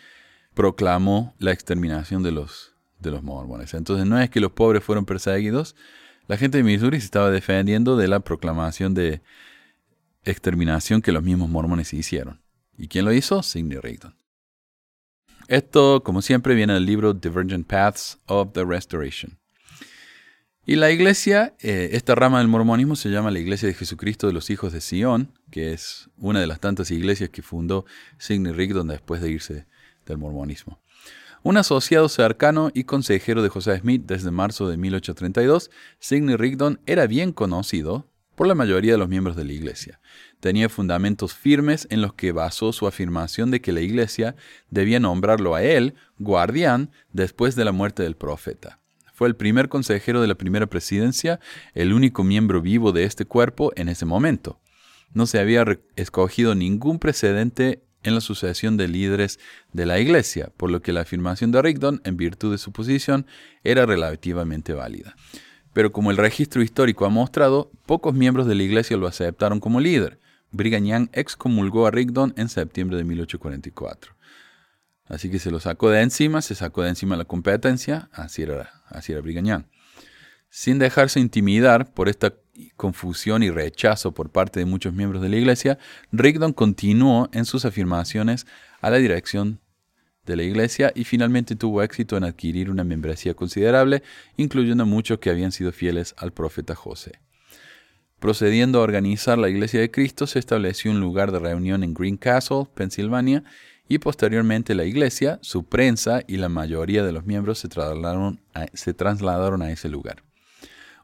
proclamó la exterminación de los, de los mormones. Entonces no es que los pobres fueron perseguidos, la gente de Missouri se estaba defendiendo de la proclamación de exterminación que los mismos mormones hicieron. ¿Y quién lo hizo? Sidney Rigdon. Esto, como siempre, viene del libro Divergent Paths of the Restoration. Y la iglesia, eh, esta rama del mormonismo se llama la Iglesia de Jesucristo de los Hijos de Sion, que es una de las tantas iglesias que fundó Sidney Rigdon después de irse del mormonismo. Un asociado cercano y consejero de José Smith desde marzo de 1832, Sidney Rigdon era bien conocido por la mayoría de los miembros de la Iglesia. Tenía fundamentos firmes en los que basó su afirmación de que la Iglesia debía nombrarlo a él guardián después de la muerte del profeta. Fue el primer consejero de la primera presidencia, el único miembro vivo de este cuerpo en ese momento. No se había escogido ningún precedente en la sucesión de líderes de la Iglesia, por lo que la afirmación de Rigdon, en virtud de su posición, era relativamente válida. Pero como el registro histórico ha mostrado, pocos miembros de la Iglesia lo aceptaron como líder. Brigham Young excomulgó a Rigdon en septiembre de 1844. Así que se lo sacó de encima, se sacó de encima la competencia, así era, así era Brigham Young. Sin dejarse intimidar por esta confusión y rechazo por parte de muchos miembros de la Iglesia, Rigdon continuó en sus afirmaciones a la dirección de la Iglesia y finalmente tuvo éxito en adquirir una membresía considerable, incluyendo muchos que habían sido fieles al profeta José. Procediendo a organizar la Iglesia de Cristo, se estableció un lugar de reunión en Greencastle, Pensilvania, y posteriormente la Iglesia, su prensa y la mayoría de los miembros se trasladaron a, se trasladaron a ese lugar.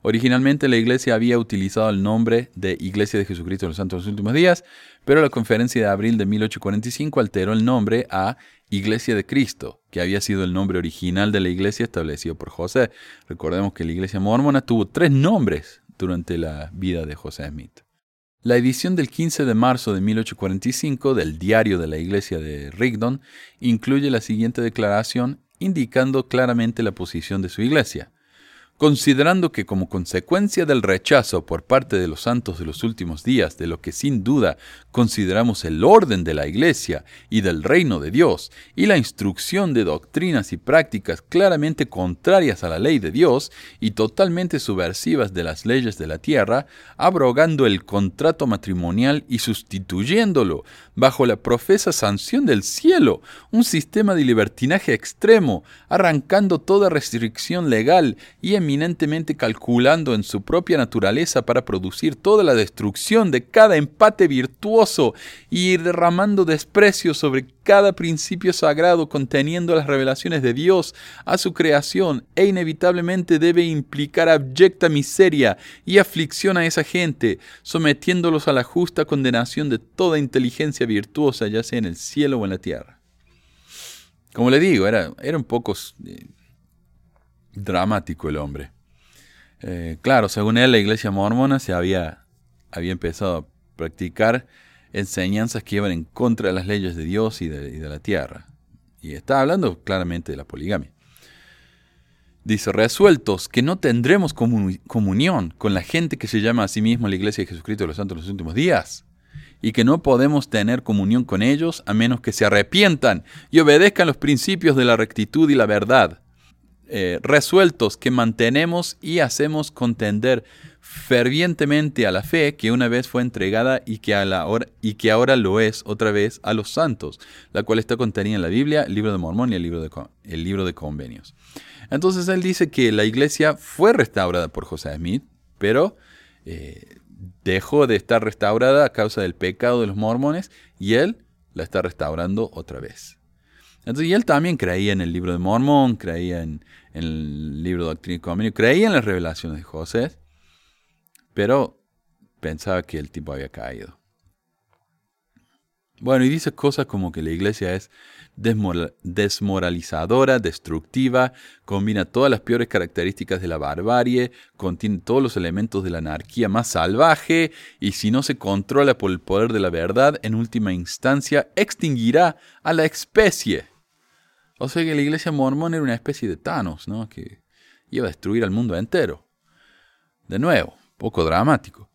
Originalmente la Iglesia había utilizado el nombre de Iglesia de Jesucristo de los Santos de los Últimos Días, pero la conferencia de abril de 1845 alteró el nombre a Iglesia de Cristo, que había sido el nombre original de la iglesia establecido por José. Recordemos que la iglesia mormona tuvo tres nombres durante la vida de José Smith. La edición del 15 de marzo de 1845 del Diario de la Iglesia de Rigdon incluye la siguiente declaración indicando claramente la posición de su iglesia considerando que como consecuencia del rechazo por parte de los santos de los últimos días de lo que sin duda consideramos el orden de la Iglesia y del reino de Dios, y la instrucción de doctrinas y prácticas claramente contrarias a la ley de Dios y totalmente subversivas de las leyes de la tierra, abrogando el contrato matrimonial y sustituyéndolo bajo la profesa sanción del cielo, un sistema de libertinaje extremo, arrancando toda restricción legal y eminentemente calculando en su propia naturaleza para producir toda la destrucción de cada empate virtuoso y derramando desprecio sobre cada principio sagrado conteniendo las revelaciones de Dios a su creación e inevitablemente debe implicar abyecta miseria y aflicción a esa gente, sometiéndolos a la justa condenación de toda inteligencia virtuosa, ya sea en el cielo o en la tierra. Como le digo, era, era un poco eh, dramático el hombre. Eh, claro, según él, la iglesia mormona se había, había empezado a practicar enseñanzas que iban en contra de las leyes de Dios y de, la tierra. Y está hablando claramente de la poligamia. Dice, resueltos que no tendremos comunión con la gente que se llama a sí misma la Iglesia de Jesucristo de los Santos de los últimos días, y que no podemos tener comunión con ellos a menos que se arrepientan y obedezcan los principios de la rectitud y la verdad. Eh, resueltos que mantenemos y hacemos contender fervientemente a la fe que una vez fue entregada y que, a la hora, y que ahora lo es otra vez a los santos, la cual está contenida en la Biblia, el libro de Mormón y el libro de, el libro de convenios. Entonces él dice que la iglesia fue restaurada por José Smith, pero eh, dejó de estar restaurada a causa del pecado de los mormones y él la está restaurando otra vez. Entonces, él también creía en el libro de Mormón, creía en, el libro de Doctrina y Convenio, creía en las revelaciones de José, pero pensaba que el tipo había caído. Bueno, y dice cosas como que la iglesia es desmoralizadora, destructiva, combina todas las peores características de la barbarie, contiene todos los elementos de la anarquía más salvaje, y si no se controla por el poder de la verdad, en última instancia extinguirá a la especie. O sea que la iglesia mormón era una especie de Thanos, ¿no? Que iba a destruir al mundo entero. De nuevo, poco dramático.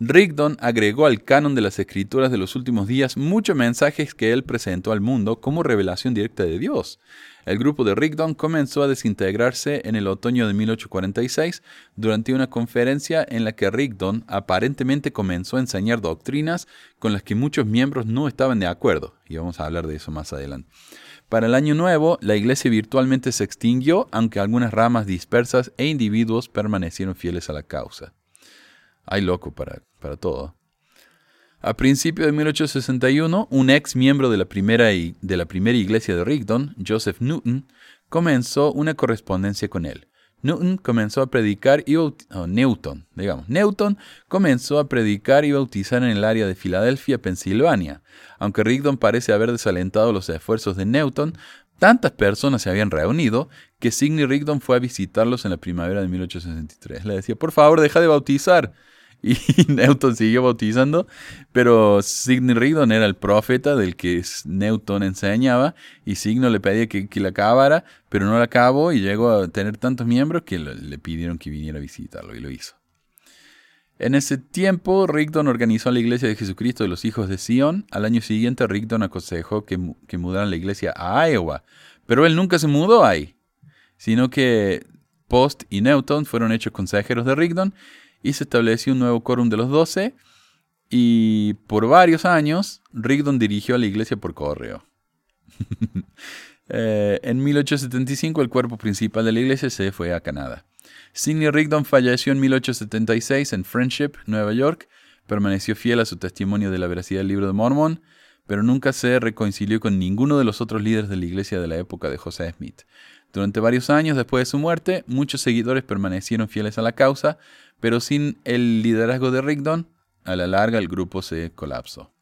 Rigdon agregó al canon de las escrituras de los últimos días muchos mensajes que él presentó al mundo como revelación directa de Dios. El grupo de Rigdon comenzó a desintegrarse en el otoño de 1846 durante una conferencia en la que Rigdon aparentemente comenzó a enseñar doctrinas con las que muchos miembros no estaban de acuerdo, y vamos a hablar de eso más adelante. Para el año nuevo, la iglesia virtualmente se extinguió, aunque algunas ramas dispersas e individuos permanecieron fieles a la causa. Hay loco para, para todo. A principios de 1861, un ex miembro de la, primera, de la primera iglesia de Rigdon, Joseph Newton, comenzó una correspondencia con él. Newton comenzó a predicar y Newton, digamos, Newton comenzó a predicar y bautizar en el área de Filadelfia, Pensilvania. Aunque Rigdon parece haber desalentado los esfuerzos de Newton, tantas personas se habían reunido que Sidney Rigdon fue a visitarlos en la primavera de 1863. Le decía, por favor, deja de bautizar. Y Newton siguió bautizando, pero Sidney Rigdon era el profeta del que Newton enseñaba y Signo le pedía que, la acabara, pero no la acabó y llegó a tener tantos miembros que le, pidieron que viniera a visitarlo y lo hizo. En ese tiempo, Rigdon organizó la iglesia de Jesucristo de los Hijos de Sion. Al año siguiente, Rigdon aconsejó que, que mudaran la iglesia a Iowa, pero él nunca se mudó ahí, sino que Post y Newton fueron hechos consejeros de Rigdon y se estableció un nuevo quórum de los doce y por varios años Rigdon dirigió a la iglesia por correo. Eh, en 1875 el cuerpo principal de la iglesia se fue a Canadá. Sidney Rigdon falleció en 1876 en Friendship, Nueva York. Permaneció fiel a su testimonio de la veracidad del libro de Mormon, pero nunca se reconcilió con ninguno de los otros líderes de la iglesia de la época de José Smith. Durante varios años después de su muerte, muchos seguidores permanecieron fieles a la causa, pero sin el liderazgo de Rigdon, a la larga el grupo se colapsó.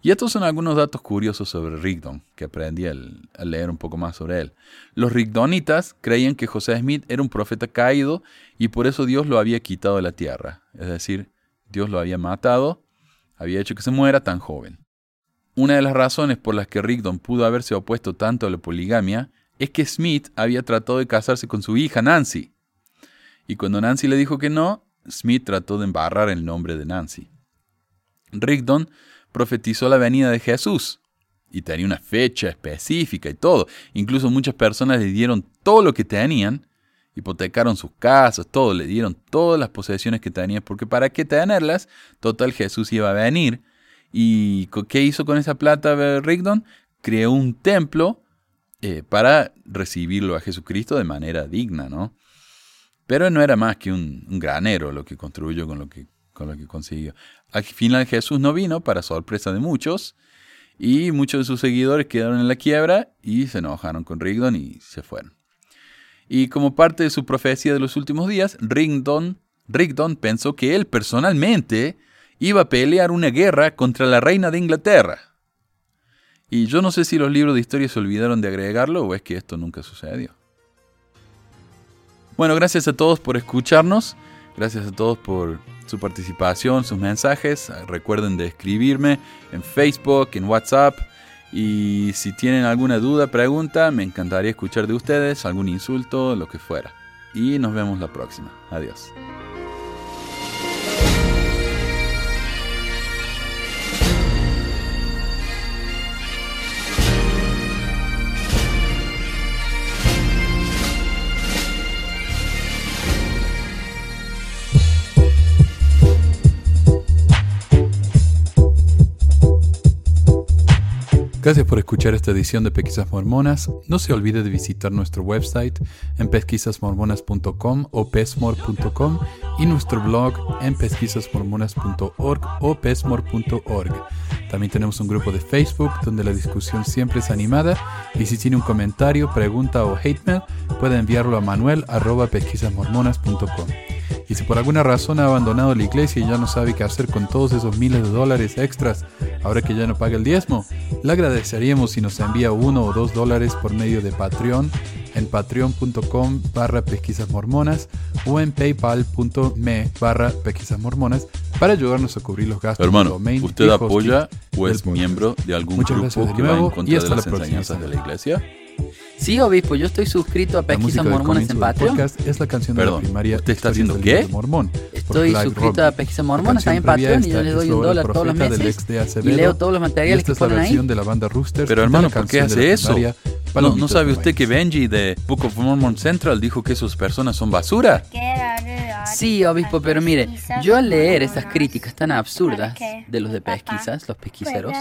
Y estos son algunos datos curiosos sobre Rigdon, que aprendí al, leer un poco más sobre él. Los Rigdonitas creían que José Smith era un profeta caído y por eso Dios lo había quitado de la tierra. Es decir, Dios lo había matado, había hecho que se muera tan joven. Una de las razones por las que Rigdon pudo haberse opuesto tanto a la poligamia es que Smith había tratado de casarse con su hija Nancy. Y cuando Nancy le dijo que no, Smith trató de embarrar el nombre de Nancy. Rigdon profetizó la venida de Jesús y tenía una fecha específica y todo. Incluso muchas personas le dieron todo lo que tenían, hipotecaron sus casas, todo, le dieron todas las posesiones que tenían, porque para qué tenerlas, total Jesús iba a venir. ¿Y qué hizo con esa plata Rigdon? Creó un templo eh, para recibirlo a Jesucristo de manera digna, ¿no? Pero no era más que un, granero lo que construyó con lo que con lo que consiguió. Al final Jesús no vino, para sorpresa de muchos, y muchos de sus seguidores quedaron en la quiebra y se enojaron con Rigdon y se fueron. Y como parte de su profecía de los últimos días, Rigdon, Rigdon pensó que él personalmente iba a pelear una guerra contra la reina de Inglaterra. Y yo no sé si los libros de historia se olvidaron de agregarlo o es que esto nunca sucedió. Bueno, gracias a todos por escucharnos. Gracias a todos por su participación, sus mensajes. Recuerden de escribirme en Facebook, en WhatsApp. Y si tienen alguna duda, pregunta, me encantaría escuchar de ustedes, algún insulto, lo que fuera. Y nos vemos la próxima. Adiós. Gracias por escuchar esta edición de Pesquisas Mormonas. No se olvide de visitar nuestro website en pesquisasmormonas.com o pesmor.com y nuestro blog en pesquisasmormonas.org o pesmor.org. También tenemos un grupo de Facebook donde la discusión siempre es animada y si tiene un comentario, pregunta o hate mail, puede enviarlo a manuel.pesquisasmormonas.com. Y si por alguna razón ha abandonado la iglesia y ya no sabe qué hacer con todos esos miles de dólares extras, ahora que ya no paga el diezmo, le agradeceríamos si nos envía uno o dos dólares por medio de Patreon en patreon.com barra pesquisas mormonas o en paypal.me barra pesquisas mormonas para ayudarnos a cubrir los gastos Hermano, domain ¿usted apoya o es miembro de algún grupo que va en contra de las enseñanzas de la iglesia? Sí, obispo, yo estoy suscrito a Pesquisas Mormonas en Patreon. Es la canción de la primaria. ¿Usted está haciendo qué? Mormón, estoy suscrito a Pesquisas Mormonas en Patreon y yo le doy un dólar todos los meses y leo todos los materiales que ponen ahí. de la banda Pero hermano, ¿por qué hace eso? No, ¿No sabe usted que Benji de Book of Mormon Central dijo que sus personas son basura? Sí, obispo, pero mire, yo al leer esas críticas tan absurdas de los de pesquisas, los pesquiseros,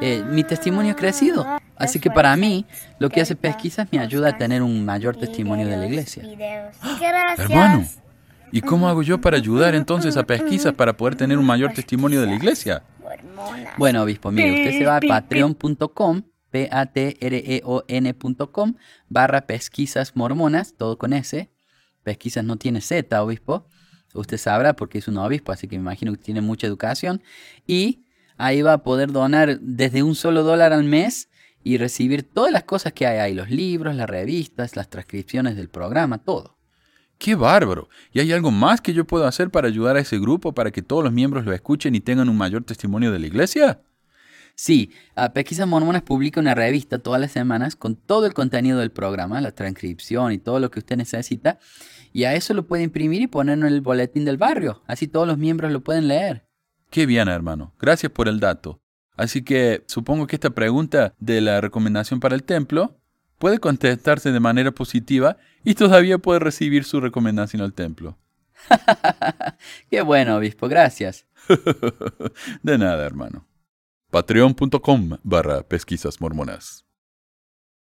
eh, mi testimonio ha crecido. Así que para mí, lo que hace pesquisas me ayuda a tener un mayor testimonio de la iglesia. Hermano, ¿y cómo hago yo para ayudar entonces a pesquisas para poder tener un mayor testimonio de la iglesia? Bueno, obispo, mire, usted se va a patreon.com p-a-t-r-e-o-n.com barra pesquisas mormonas, todo con S. Pesquisas no tiene Z, obispo. Usted sabrá porque es un obispo, así que me imagino que tiene mucha educación. Y ahí va a poder donar desde un solo dólar al mes y recibir todas las cosas que hay ahí, los libros, las revistas, las transcripciones del programa, todo. ¡Qué bárbaro! ¿Y hay algo más que yo puedo hacer para ayudar a ese grupo para que todos los miembros lo escuchen y tengan un mayor testimonio de la iglesia? Sí, Pesquisas Mormonas publica una revista todas las semanas con todo el contenido del programa, la transcripción y todo lo que usted necesita. Y a eso lo puede imprimir y ponerlo en el boletín del barrio. Así todos los miembros lo pueden leer. Qué bien, hermano. Gracias por el dato. Así que supongo que esta pregunta de la recomendación para el templo puede contestarse de manera positiva y todavía puede recibir su recomendación al templo. Qué bueno, obispo. Gracias. de nada, hermano patreon.com barra pesquisas mormonas.